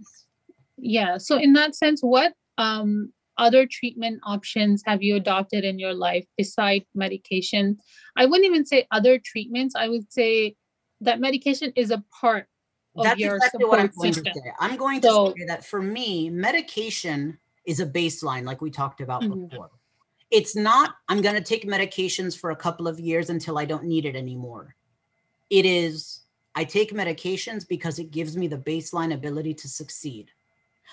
yeah so in that sense what um other treatment options have you adopted in your life beside medication i wouldn't even say other treatments i would say that medication is a part of That's your exactly what I'm going system. to say. I'm going to So- say that for me, medication is a baseline, like we talked about Mhm. before. It's not, I'm going to take medications for a couple of years until I don't need it anymore. It is, I take medications because it gives me the baseline ability to succeed.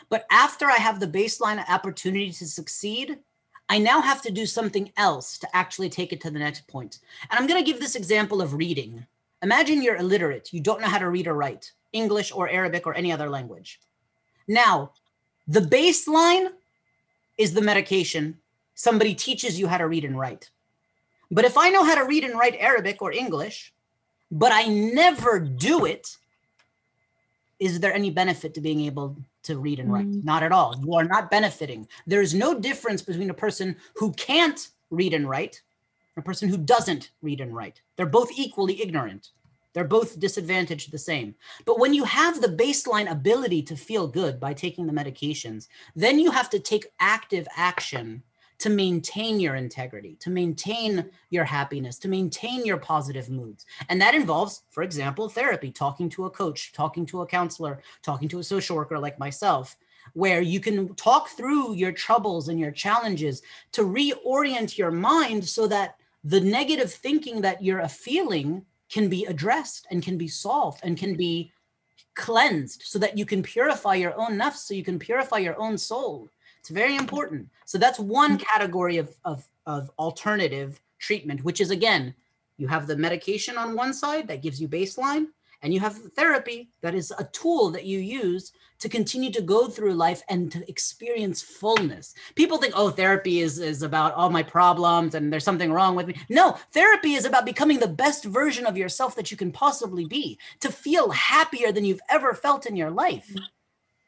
But after I have the baseline opportunity to succeed, I now have to do something else to actually take it to the next point. And I'm going to give this example of reading. Imagine you're illiterate, you don't know how to read or write, English or Arabic or any other language. Now, the baseline is the medication. Somebody teaches you how to read and write. But if I know how to read and write Arabic or English, but I never do it, is there any benefit to being able to read and write? Mm. Not at all. You are not benefiting. There is no difference between a person who can't read and write and a person who doesn't read and write. They're both equally ignorant. They're both disadvantaged the same. But when you have the baseline ability to feel good by taking the medications, then you have to take active action to maintain your integrity, to maintain your happiness, to maintain your positive moods. And that involves, for example, therapy, talking to a coach, talking to a counselor, talking to a social worker like myself, where you can talk through your troubles and your challenges to reorient your mind so that the negative thinking that you're feeling can be addressed and can be solved and can be cleansed so that you can purify your own nafs, so you can purify your own soul. It's very important. So that's one mm. category of, of, of alternative treatment, which is again, you have the medication on one side that gives you baseline, and you have therapy that is a tool that you use to continue to go through life and to experience fullness. People think, oh, therapy is, is about all my problems and there's something wrong with me. No, therapy is about becoming the best version of yourself that you can possibly be, to feel happier than you've ever felt in your life. Mm.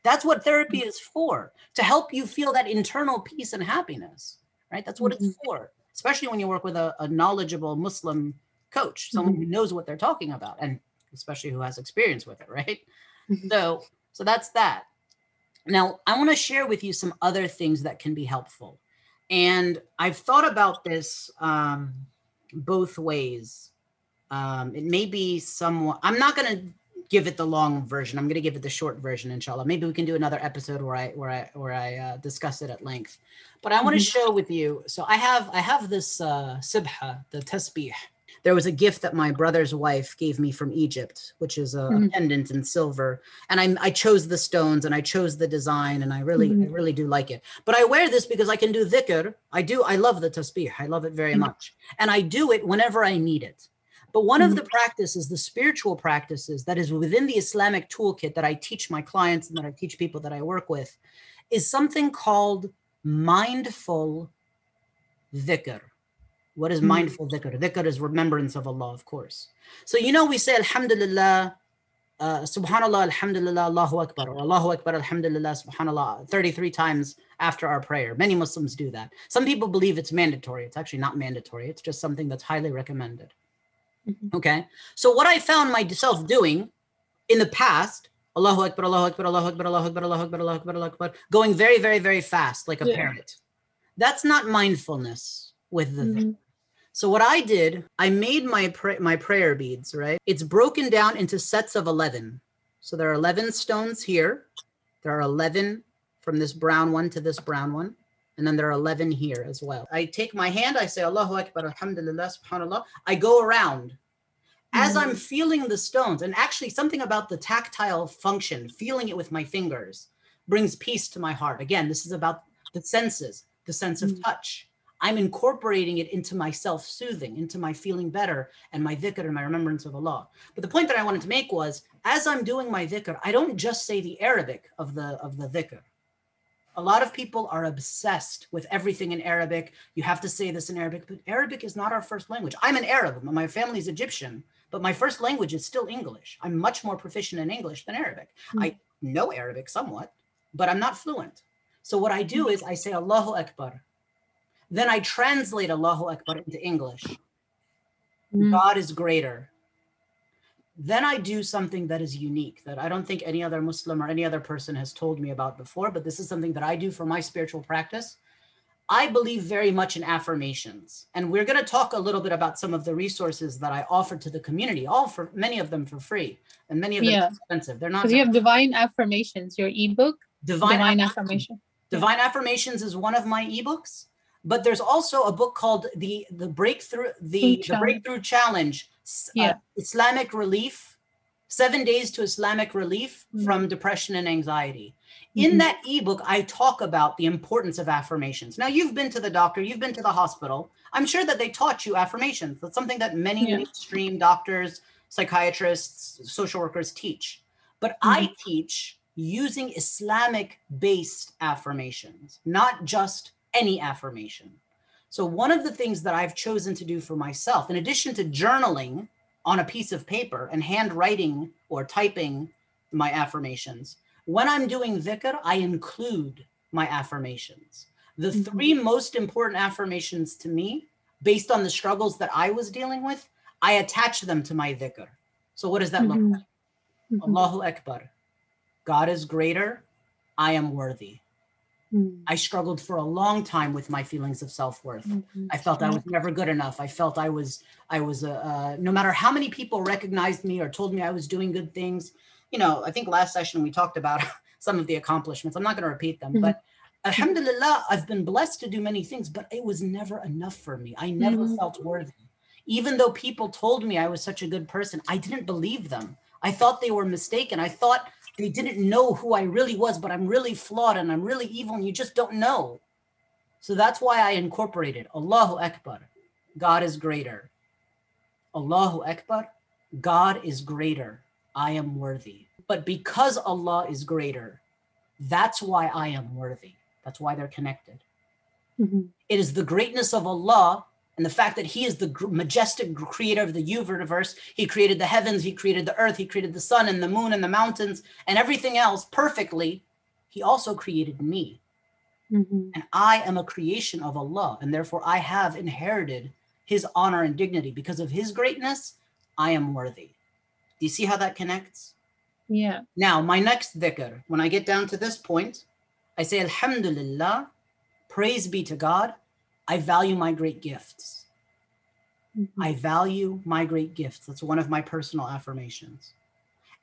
That's what therapy is for, to help you feel that internal peace and happiness, right? That's what it's for, especially when you work with a, a knowledgeable Muslim coach, someone who knows what they're talking about, and especially who has experience with it, right? Mhm. So, so that's that. Now, I want to share with you some other things that can be helpful. And I've thought about this um, both ways. Um, it may be somewhat, I'm not going to give it the long version. I'm going to give it the short version, inshallah. Maybe we can do another episode where I where I where I uh, discuss it at length. But I want to share with you. So I have I have this uh, sibha, the tasbih. There was a gift that my brother's wife gave me from Egypt, which is a, a Mhm. pendant in silver. And I I chose the stones and I chose the design, and I really I Mhm. really do like it. But I wear this because I can do dhikr. I do. I love the tasbih. I love it very Mhm. much, and I do it whenever I need it. But one of Mhm. the practices, the spiritual practices that is within the Islamic toolkit that I teach my clients and that I teach people that I work with, is something called mindful dhikr. What is Mhm. mindful dhikr? Dhikr is remembrance of Allah, of course. So, you know, we say Alhamdulillah, uh, Subhanallah, Alhamdulillah, Allahu Akbar, or Allahu Akbar, Alhamdulillah, Subhanallah, 33 times after our prayer. Many Muslims do that. Some people believe it's mandatory. It's actually not mandatory, it's just something that's highly recommended. Mhm. Okay. So, what I found myself doing in the past, Allahu Akbar, Allahu Akbar, Allahu Akbar, Allahu Akbar, Allahu Akbar, Allahu Akbar, Allahu Akbar, going very, very, very fast like a Yeah. parrot. That's not mindfulness with the Mhm. so what I did, I made my pra- my prayer beads, right? It's broken down into sets of 11. So there are 11 stones here. There are 11 from this brown one to this brown one. And then there are 11 here as well. I take my hand, I say Allahu Akbar, Alhamdulillah, Subhanallah. I go around as Mhm. I'm feeling the stones. And actually, something about the tactile function, feeling it with my fingers, brings peace to my heart. Again, this is about the senses, the sense of Mhm. touch. I'm incorporating it into my self soothing, into my feeling better and my dhikr and my remembrance of Allah. But the point that I wanted to make was as I'm doing my dhikr, I don't just say the Arabic of the of the dhikr. A lot of people are obsessed with everything in Arabic. You have to say this in Arabic, but Arabic is not our first language. I'm an Arab, my family's Egyptian, but my first language is still English. I'm much more proficient in English than Arabic. I know Arabic somewhat, but I'm not fluent. So what I do is I say Allahu Akbar. Then I translate Allahu Akbar into English. Mhm. God is greater. Then I do something that is unique that I don't think any other Muslim or any other person has told me about before, but this is something that I do for my spiritual practice. I believe very much in affirmations. And we're going to talk a little bit about some of the resources that I offer to the community, all for many of them for free and many of them Yeah. expensive. They're not Because you have divine affirmations, your ebook, divine, divine, Affirmations. affirmation. Divine Affirmations is one of my ebooks, but there's also a book called the the breakthrough the, the breakthrough challenge s- uh, Islamic relief, seven days to Islamic relief Mm. from depression and anxiety. In Mhm. that ebook, I talk about the importance of affirmations. Now, you've been to the doctor, you've been to the hospital. I'm sure that they taught you affirmations. That's something that many Yeah. mainstream doctors, psychiatrists, social workers teach. But I teach using Islamic based affirmations, not just any affirmation. So, one of the things that I've chosen to do for myself, in addition to journaling on a piece of paper and handwriting or typing my affirmations, when I'm doing dhikr, I include my affirmations. The Mhm. three most important affirmations to me, based on the struggles that I was dealing with, I attach them to my dhikr. So, what does that look Mhm. like? Mhm. Allahu Akbar. God is greater. I am worthy. Mhm. I struggled for a long time with my feelings of self worth. Mhm. I felt I was never good enough. I felt I was, I was, a, uh, no matter how many people recognized me or told me I was doing good things. You know, I think last session we talked about some of the accomplishments. I'm not going to repeat them, Mhm. but Alhamdulillah, I've been blessed to do many things, but it was never enough for me. I never Mhm. felt worthy. Even though people told me I was such a good person, I didn't believe them. I thought they were mistaken. I thought they didn't know who I really was, but I'm really flawed and I'm really evil, and you just don't know. So that's why I incorporated Allahu Akbar. God is greater. Allahu Akbar. God is greater. I am worthy. But because Allah is greater, that's why I am worthy. That's why they're connected. Mhm. It is the greatness of Allah and the fact that He is the majestic creator of the universe. He created the heavens, He created the earth, He created the sun and the moon and the mountains and everything else perfectly. He also created me. Mhm. And I am a creation of Allah, and therefore I have inherited His honor and dignity. Because of His greatness, I am worthy. Do you see how that connects? Yeah. Now, my next dhikr, when I get down to this point, I say, Alhamdulillah, praise be to God. I value my great gifts. Mhm. I value my great gifts. That's one of my personal affirmations.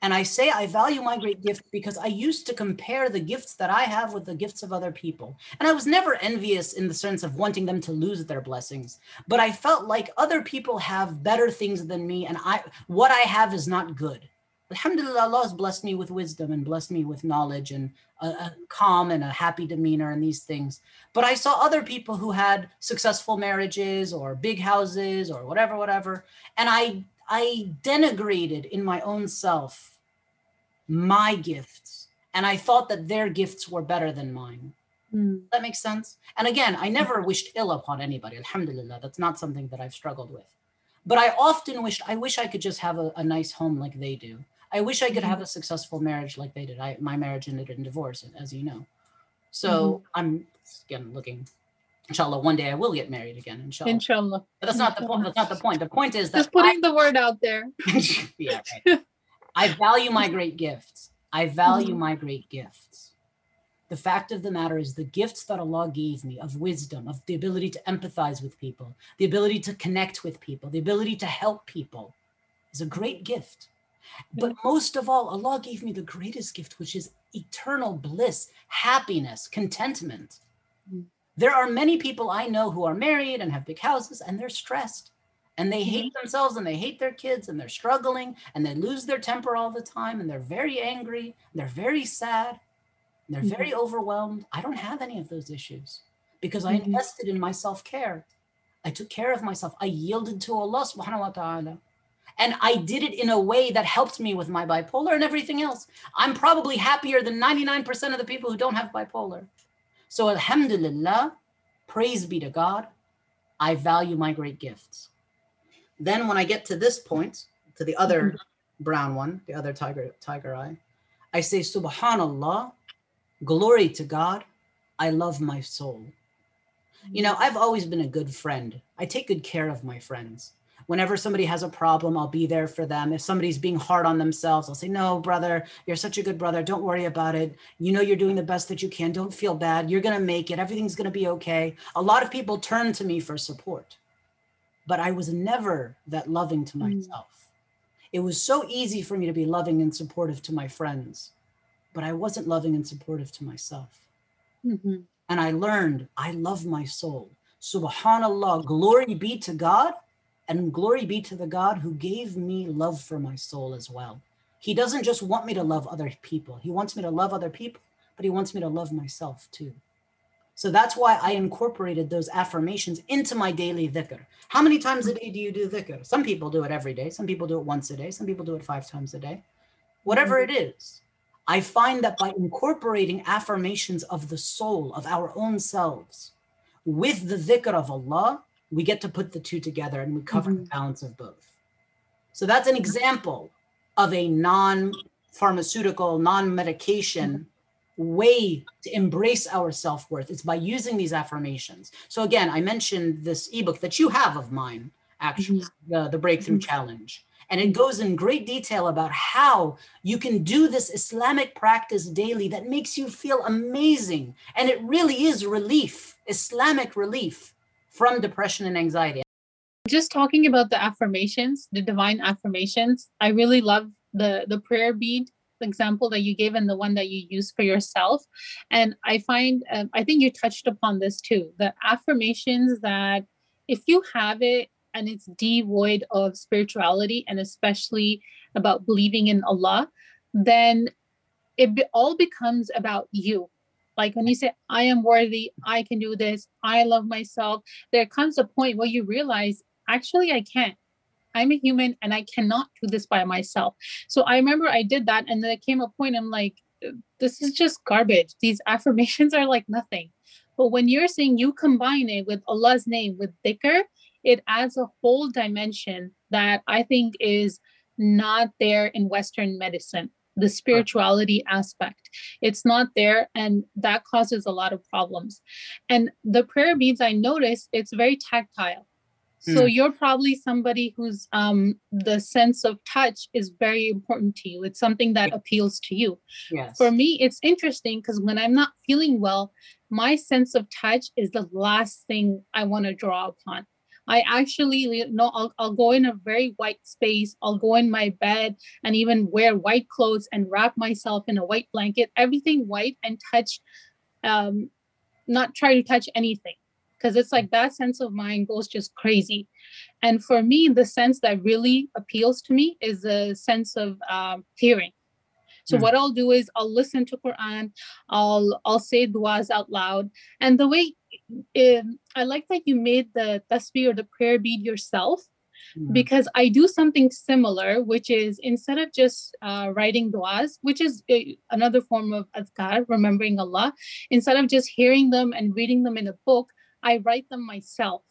And I say I value my great gifts because I used to compare the gifts that I have with the gifts of other people. And I was never envious in the sense of wanting them to lose their blessings, but I felt like other people have better things than me and I what I have is not good. Alhamdulillah, Allah has blessed me with wisdom and blessed me with knowledge and a, a calm and a happy demeanor and these things. But I saw other people who had successful marriages or big houses or whatever, whatever. And I I denigrated in my own self my gifts. And I thought that their gifts were better than mine. Mhm. That makes sense. And again, I never wished ill upon anybody. Alhamdulillah. That's not something that I've struggled with. But I often wished, I wish I could just have a, a nice home like they do. I wish I could have mm-hmm. a successful marriage like they did. I, my marriage ended in divorce, as you know. So mm-hmm. I'm again looking, inshallah, one day I will get married again, inshallah. Inshallah. but that's not the point. That's not the point. The point is that Just putting the word out there. Yeah, right. I value my great gifts. I value mm-hmm. my great gifts. The fact of the matter is, the gifts that Allah gave me of wisdom, of the ability to empathize with people, the ability to connect with people, the ability to help people is a great gift. But most of all, Allah gave me the greatest gift, which is eternal bliss, happiness, contentment. Mm. There are many people I know who are married and have big houses and they're stressed and they hate themselves and they hate their kids and they're struggling and they lose their temper all the time and they're very angry and they're very sad they're Mhm. very overwhelmed. I don't have any of those issues because i Mhm. invested in my self-care. I took care of myself. I yielded to allah subhanahu wa ta'ala. And i did it in a way that helped me with my bipolar and everything else. I'm probably happier than 99% of the people who don't have bipolar. So alhamdulillah praise be to god i value my great gifts. Then when I get to this point, to the other brown one, the other tiger tiger eye, I say Subhanallah, glory to God. I love my soul. You know, I've always been a good friend. I take good care of my friends. Whenever somebody has a problem, I'll be there for them. If somebody's being hard on themselves, I'll say, No, brother, you're such a good brother. Don't worry about it. You know, you're doing the best that you can. Don't feel bad. You're going to make it. Everything's going to be okay. A lot of people turn to me for support, but I was never that loving to Mm. myself. It was so easy for me to be loving and supportive to my friends, but I wasn't loving and supportive to myself. Mhm. And I learned I love my soul. Subhanallah, glory be to God, and glory be to the God who gave me love for my soul as well. He doesn't just want me to love other people, He wants me to love other people, but He wants me to love myself too. So that's why I incorporated those affirmations into my daily dhikr. How many times a day do you do dhikr? Some people do it every day, some people do it once a day, some people do it five times a day. Whatever it is, I find that by incorporating affirmations of the soul, of our own selves, with the dhikr of Allah, we get to put the two together and we cover mm-hmm. the balance of both. So that's an example of a non pharmaceutical, non medication way to embrace our self worth. It's by using these affirmations. So, again, I mentioned this ebook that you have of mine, actually, mm-hmm. the, the Breakthrough mm-hmm. Challenge. And it goes in great detail about how you can do this Islamic practice daily that makes you feel amazing. And it really is relief, Islamic relief from depression and anxiety. Just talking about the affirmations, the divine affirmations, I really love the the prayer bead example that you gave and the one that you use for yourself. And I find, um, I think you touched upon this too, the affirmations that if you have it and it's devoid of spirituality and especially about believing in Allah, then it be, all becomes about you. Like when you say, I am worthy, I can do this, I love myself, there comes a point where you realize, actually, I can't. I'm a human and I cannot do this by myself. So I remember I did that, and then there came a point I'm like, this is just garbage. These affirmations are like nothing. But when you're saying you combine it with Allah's name, with dhikr, it adds a whole dimension that I think is not there in Western medicine. The spirituality aspect, it's not there, and that causes a lot of problems. And the prayer beads, I notice it's very tactile. So Mm. you're probably somebody who's um, the sense of touch is very important to you. It's something that appeals to you. Yes. For me, it's interesting because when I'm not feeling well, my sense of touch is the last thing I want to draw upon. I actually, you know, I'll, I'll go in a very white space. I'll go in my bed and even wear white clothes and wrap myself in a white blanket, everything white and touch, um, not try to touch anything because it's like that sense of mine goes just crazy. And for me, the sense that really appeals to me is the sense of um, hearing. So Hmm. what I'll do is I'll listen to Quran, I'll I'll say duas out loud, and the way um, I like that you made the tasbih or the prayer bead yourself Mm. because I do something similar, which is instead of just uh, writing duas, which is a, another form of adhkar, remembering Allah, instead of just hearing them and reading them in a book, I write them myself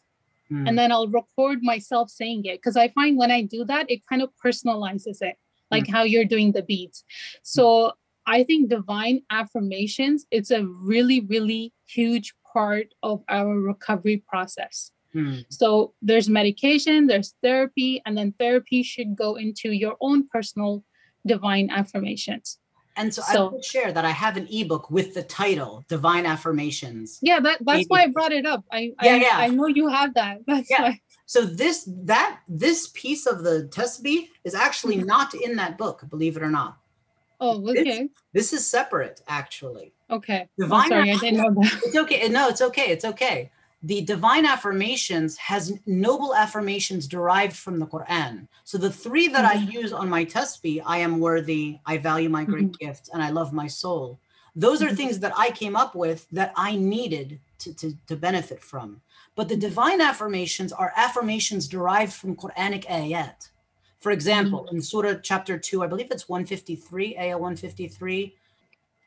Mm. and then I'll record myself saying it because I find when I do that, it kind of personalizes it, like how you're doing the beats. So I think divine affirmations, it's a really, really huge part of our recovery process. Mm. So there's medication, there's therapy, and then therapy should go into your own personal divine affirmations. And so, I would share that I have an ebook with the title Divine Affirmations. Yeah, that, that's Maybe. why I brought it up. I Yeah, I, yeah. I know you have that. That's Yeah. why. So this that this piece of the tasbih is actually Mm-hmm. not in that book, believe it or not. Oh, It's- okay. This is separate, actually. Okay. I'm Divine sorry, I didn't know that. It's okay. No, it's okay. It's okay. The divine affirmations has noble affirmations derived from the Quran. So the three that I use on my tasbih, I am worthy, I value my great gift, and I love my soul. Those are Mhm. things that I came up with that I needed to, to, to benefit from. But the divine affirmations are affirmations derived from Quranic ayat. For example, in Surah chapter 2, I believe it's 153, ayah 153.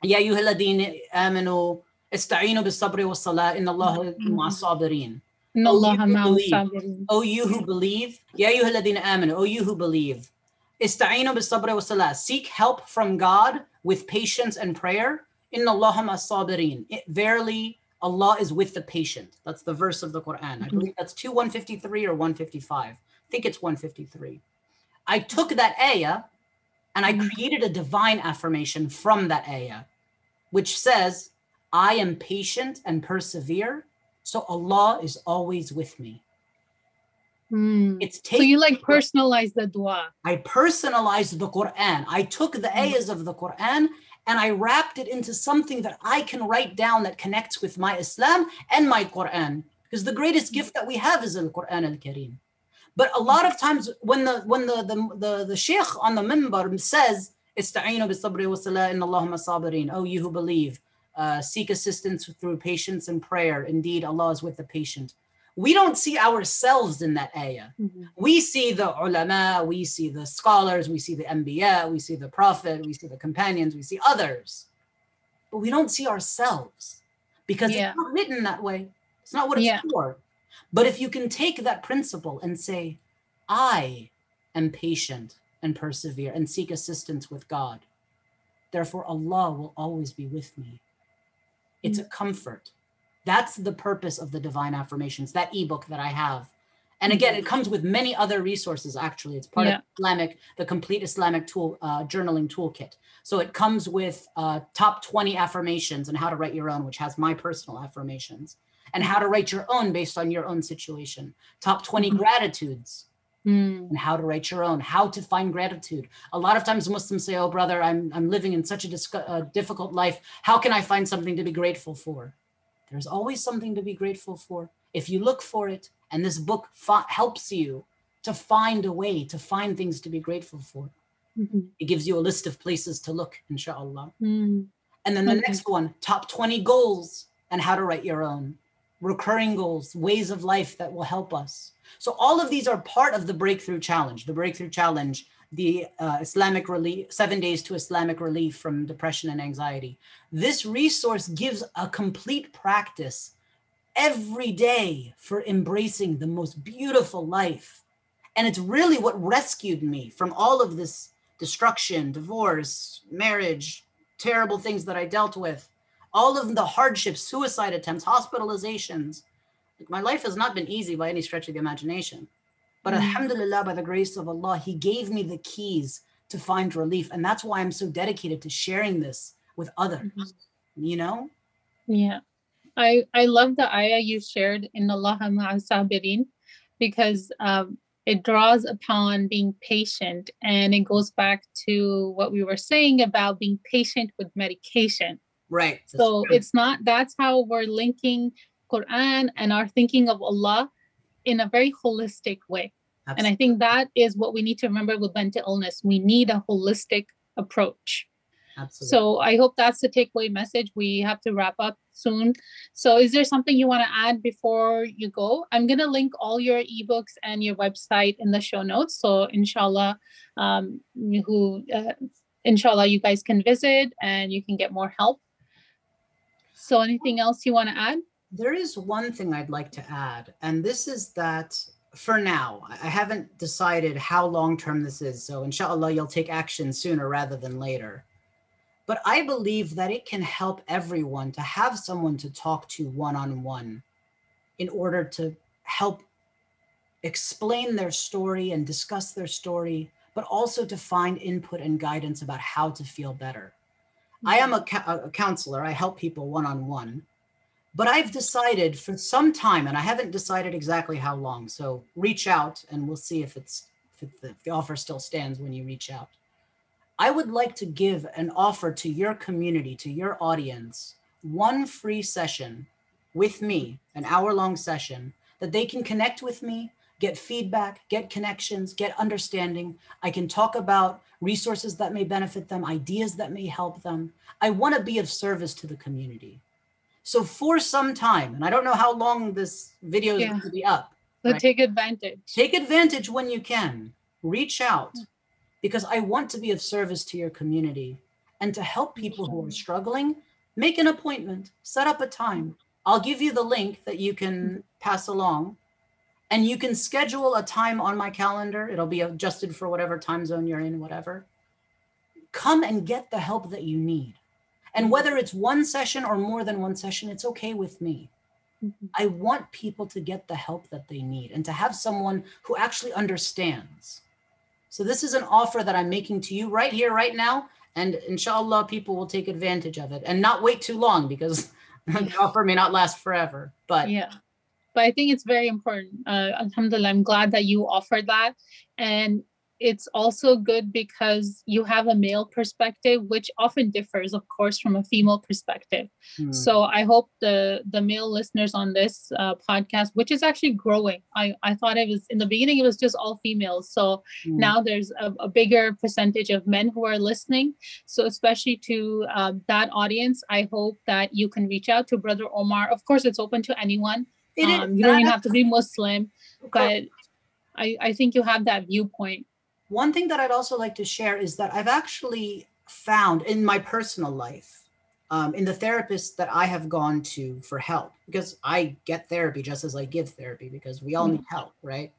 Ya yuhaladin amanu ista'inu bis sabri wa salah in Allah ma'asabirin. O you who believe, Ya yuhaladin aminu. O you who believe, ista'inu bis wa was salah. Seek help from God with patience and prayer. In Allah ma'asabirin. Verily, Allah is with the patient. That's the verse of the Quran. I believe that's 2 153 or 155. I think it's 153. I took that ayah and I Mhm. created a divine affirmation from that ayah, which says, I am patient and persevere, so Allah is always with me. Mm. It's So you like personalize the dua. I personalized the Quran. I took the Mm. ayahs of the Quran and I wrapped it into something that I can write down that connects with my Islam and my Quran. Because the greatest gift that we have is the Quran al Kareem. But a lot of times when the when the the, the, the sheikh on the minbar says, Ista'inu bis-sabri wa-salah inna Allahumma sabirin. Oh, you who believe, uh, seek assistance through patience and prayer. Indeed, Allah is with the patient. We don't see ourselves in that ayah we see the ulama, we see the scholars, we see the anbiya, we see the prophet, we see the companions, we see others, but we don't see ourselves because Yeah. it's not written that way. It's not what it's Yeah. for. But if you can take that principle and say, I am patient and persevere and seek assistance with God, therefore Allah will always be with me. It's a comfort. That's the purpose of the divine affirmations, that ebook that I have. And again, it comes with many other resources. Actually, it's part Yeah. of Islamic, the complete Islamic tool uh, journaling toolkit. So it comes with uh, top 20 affirmations and how to write your own, which has my personal affirmations, and how to write your own based on your own situation. Top 20 Mhm. gratitudes Mm. and how to write your own, how to find gratitude. A lot of times Muslims say, "Oh, brother, I'm I'm living in such a discu- uh, difficult life. How can I find something to be grateful for?" There's always something to be grateful for if you look for it, and this book fi- helps you to find a way to find things to be grateful for. Mhm. It gives you a list of places to look, inshallah. Mm. And then the Okay. next one, top 20 goals and how to write your own. Recurring goals, ways of life that will help us. So all of these are part of the Breakthrough Challenge. The Breakthrough Challenge, the uh, Islamic relief, seven days to Islamic relief from depression and anxiety. This resource gives a complete practice every day for embracing the most beautiful life. And it's really what rescued me from all of this destruction, divorce, marriage, terrible things that I dealt with, all of the hardships, suicide attempts, hospitalizations. Like, my life has not been easy by any stretch of the imagination. But Mm. alhamdulillah, by the grace of Allah, He gave me the keys to find relief. And that's why I'm so dedicated to sharing this with others. Mhm. You know? Yeah. I I love the ayah you shared in Allah sabirin because um, it draws upon being patient and it goes back to what we were saying about being patient with medication. Right. That's So true. it's not that's how we're linking Quran and our thinking of Allah in a very holistic way. Absolutely. And I think that is what we need to remember with mental illness. We need a holistic approach. Absolutely. So I hope that's the takeaway message. We have to wrap up soon. So is there something you want to add before you go? I'm going to link all your ebooks and your website in the show notes. So inshallah, um, who uh, inshallah you guys can visit and you can get more help. So anything else you want to add? There is one thing I'd like to add, and this is that for now, I haven't decided how long term this is. So, inshallah, you'll take action sooner rather than later. But I believe that it can help everyone to have someone to talk to one on one in order to help explain their story and discuss their story, but also to find input and guidance about how to feel better. I am mm-hmm. a, cou- a counselor, I help people one on one. But I've decided for some time, and I haven't decided exactly how long. So reach out, and we'll see if it's if it- if the offer still stands when you reach out. I would like to give an offer to your community, to your audience, one free session with me, an hour long session that they can connect with me, get feedback, get connections, get understanding. I can talk about resources that may benefit them, ideas that may help them. I want to be of service to the community. So for some time, and I don't know how long this video is Yeah. going to be up, So Right. take advantage. take advantage when you can. Reach out because I want to be of service to your community and to help people who are struggling. Make an appointment, set up a time. I'll give you the link that you can pass along and you can schedule a time on my calendar. It'll be adjusted for whatever time zone you're in, whatever. Come and get the help that you need. And whether it's one session or more than one session, it's okay with me. Mm-hmm. I want people to get the help that they need and to have someone who actually understands. So, this is an offer that I'm making to you right here, right now. And inshallah, people will take advantage of it and not wait too long because the offer may not last forever. But yeah, but I think it's very important. Uh, Alhamdulillah, I'm glad that you offered that. And it's also good because you have a male perspective which often differs of course from a female perspective mm. so i hope the the male listeners on this uh, podcast which is actually growing i i thought it was in the beginning it was just all females so mm. now there's a, a, bigger percentage of men who are listening so especially to uh, that audience i hope that you can reach out to brother omar of course it's open to anyone um, you don't even have to be muslim but I, I think you have that viewpoint one thing that I'd also like to share is that I've actually found in my personal life, um, in the therapists that I have gone to for help, because I get therapy just as I give therapy, because we all mm-hmm. need help, right?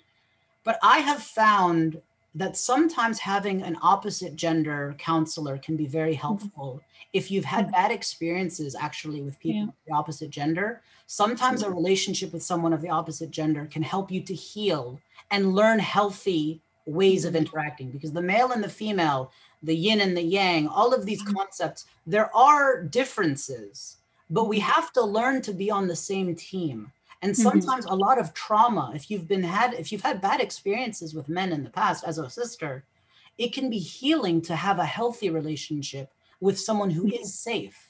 But I have found that sometimes having an opposite gender counselor can be very mm-hmm. helpful mm-hmm. if you've had mm-hmm. bad experiences actually with people yeah. of the opposite gender sometimes a mm-hmm. relationship with someone of the opposite gender can help you to heal and learn healthy ways of interacting because the male and the female, the yin and the yang, all of these mm-hmm. concepts, there are differences, but we have to learn to be on the same team. And mm-hmm. sometimes mm-hmm. a lot of trauma, if you've been had, if you've had bad experiences with men in the past as a sister, it can be healing to have a healthy relationship with someone who is safe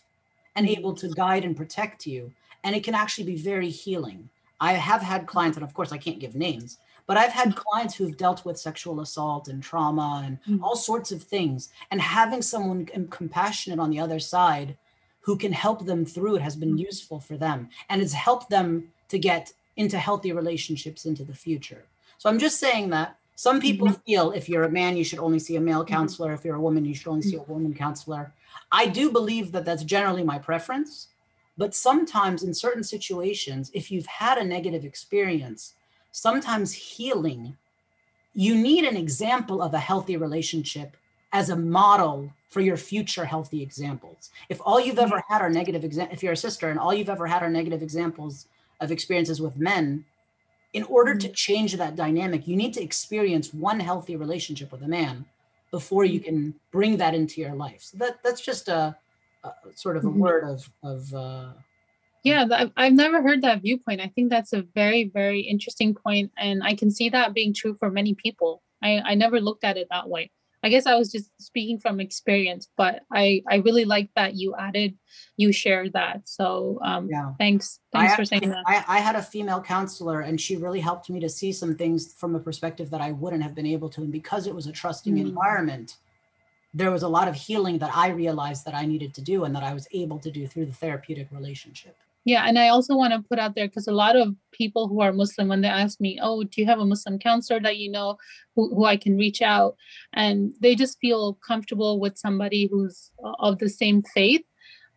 and able to guide and protect you. And it can actually be very healing. I have had clients, and of course I can't give names, but I've had clients who've dealt with sexual assault and trauma and mm-hmm. all sorts of things. And having someone compassionate on the other side who can help them through it has been mm-hmm. useful for them and it's helped them to get into healthy relationships into the future. So I'm just saying that some people mm-hmm. feel if you're a man, you should only see a male mm-hmm. counselor. If you're a woman, you should only see a woman counselor. I do believe that that's generally my preference. But sometimes in certain situations, if you've had a negative experience, sometimes healing, you need an example of a healthy relationship as a model for your future healthy examples. If all you've ever had are negative examples, if you're a sister and all you've ever had are negative examples of experiences with men, in order to mm-hmm. change that dynamic, you need to experience one healthy relationship with a man before you can bring that into your life. So that that's just a, a sort of a mm-hmm. word of of uh, yeah, I've never heard that viewpoint. I think that's a very, very interesting point, and I can see that being true for many people. I, I never looked at it that way. I guess I was just speaking from experience, but I I really like that you added, you shared that. So um, yeah, thanks, thanks I for saying that. I, I had a female counselor, and she really helped me to see some things from a perspective that I wouldn't have been able to, and because it was a trusting mm. environment, there was a lot of healing that I realized that I needed to do, and that I was able to do through the therapeutic relationship. Yeah, and I also want to put out there because a lot of people who are Muslim, when they ask me, "Oh, do you have a Muslim counselor that you know who, who I can reach out?" and they just feel comfortable with somebody who's of the same faith.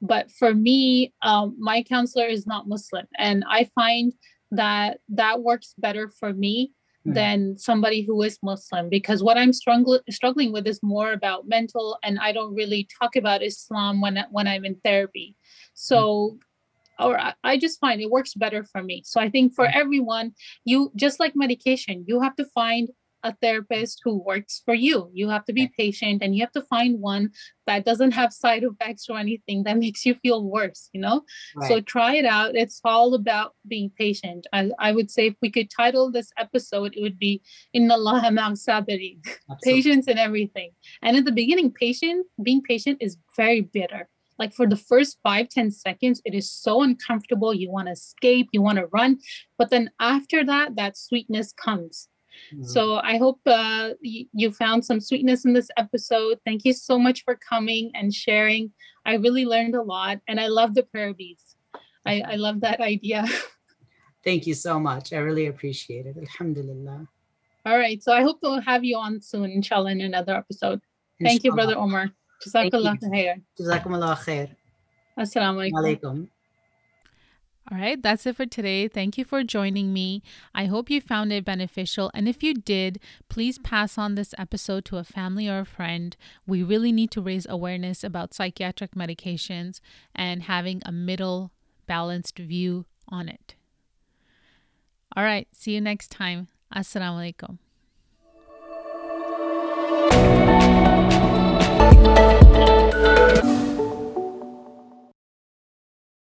But for me, um, my counselor is not Muslim, and I find that that works better for me mm. than somebody who is Muslim because what I'm struggling struggling with is more about mental, and I don't really talk about Islam when when I'm in therapy. So. Mm or I just find it works better for me. So I think for mm. everyone, you just like medication, you have to find a therapist who works for you. You have to be patient and you have to find one that doesn't have side effects or anything that makes you feel worse, you know? Right. So try it out. It's all about being patient. I, I would say if we could title this episode, it would be Inna Allah patience and everything. And at the beginning, patient, being patient is very bitter like for the first five ten seconds it is so uncomfortable. You want to escape you want to run. But then after that that sweetness comes. Mm-hmm. so i hope uh, y- you found some sweetness in this episode. Thank you so much for coming and sharing. I really learned a lot and i love the prayer beads. I, I love that idea. Thank you so much. I really appreciate it. Alhamdulillah. All right. So i hope to have you on soon inshallah in another episode. Thank you brother omar Jazakallah khair. Jazakumullah khair. Assalamu alaikum. All right, that's it for today. Thank you for joining me. I hope you found it beneficial. And if you did, please pass on this episode to a family or a friend. We really need to raise awareness about psychiatric medications and having a middle balanced view on it. All right. See you next time. Assalamu alaikum.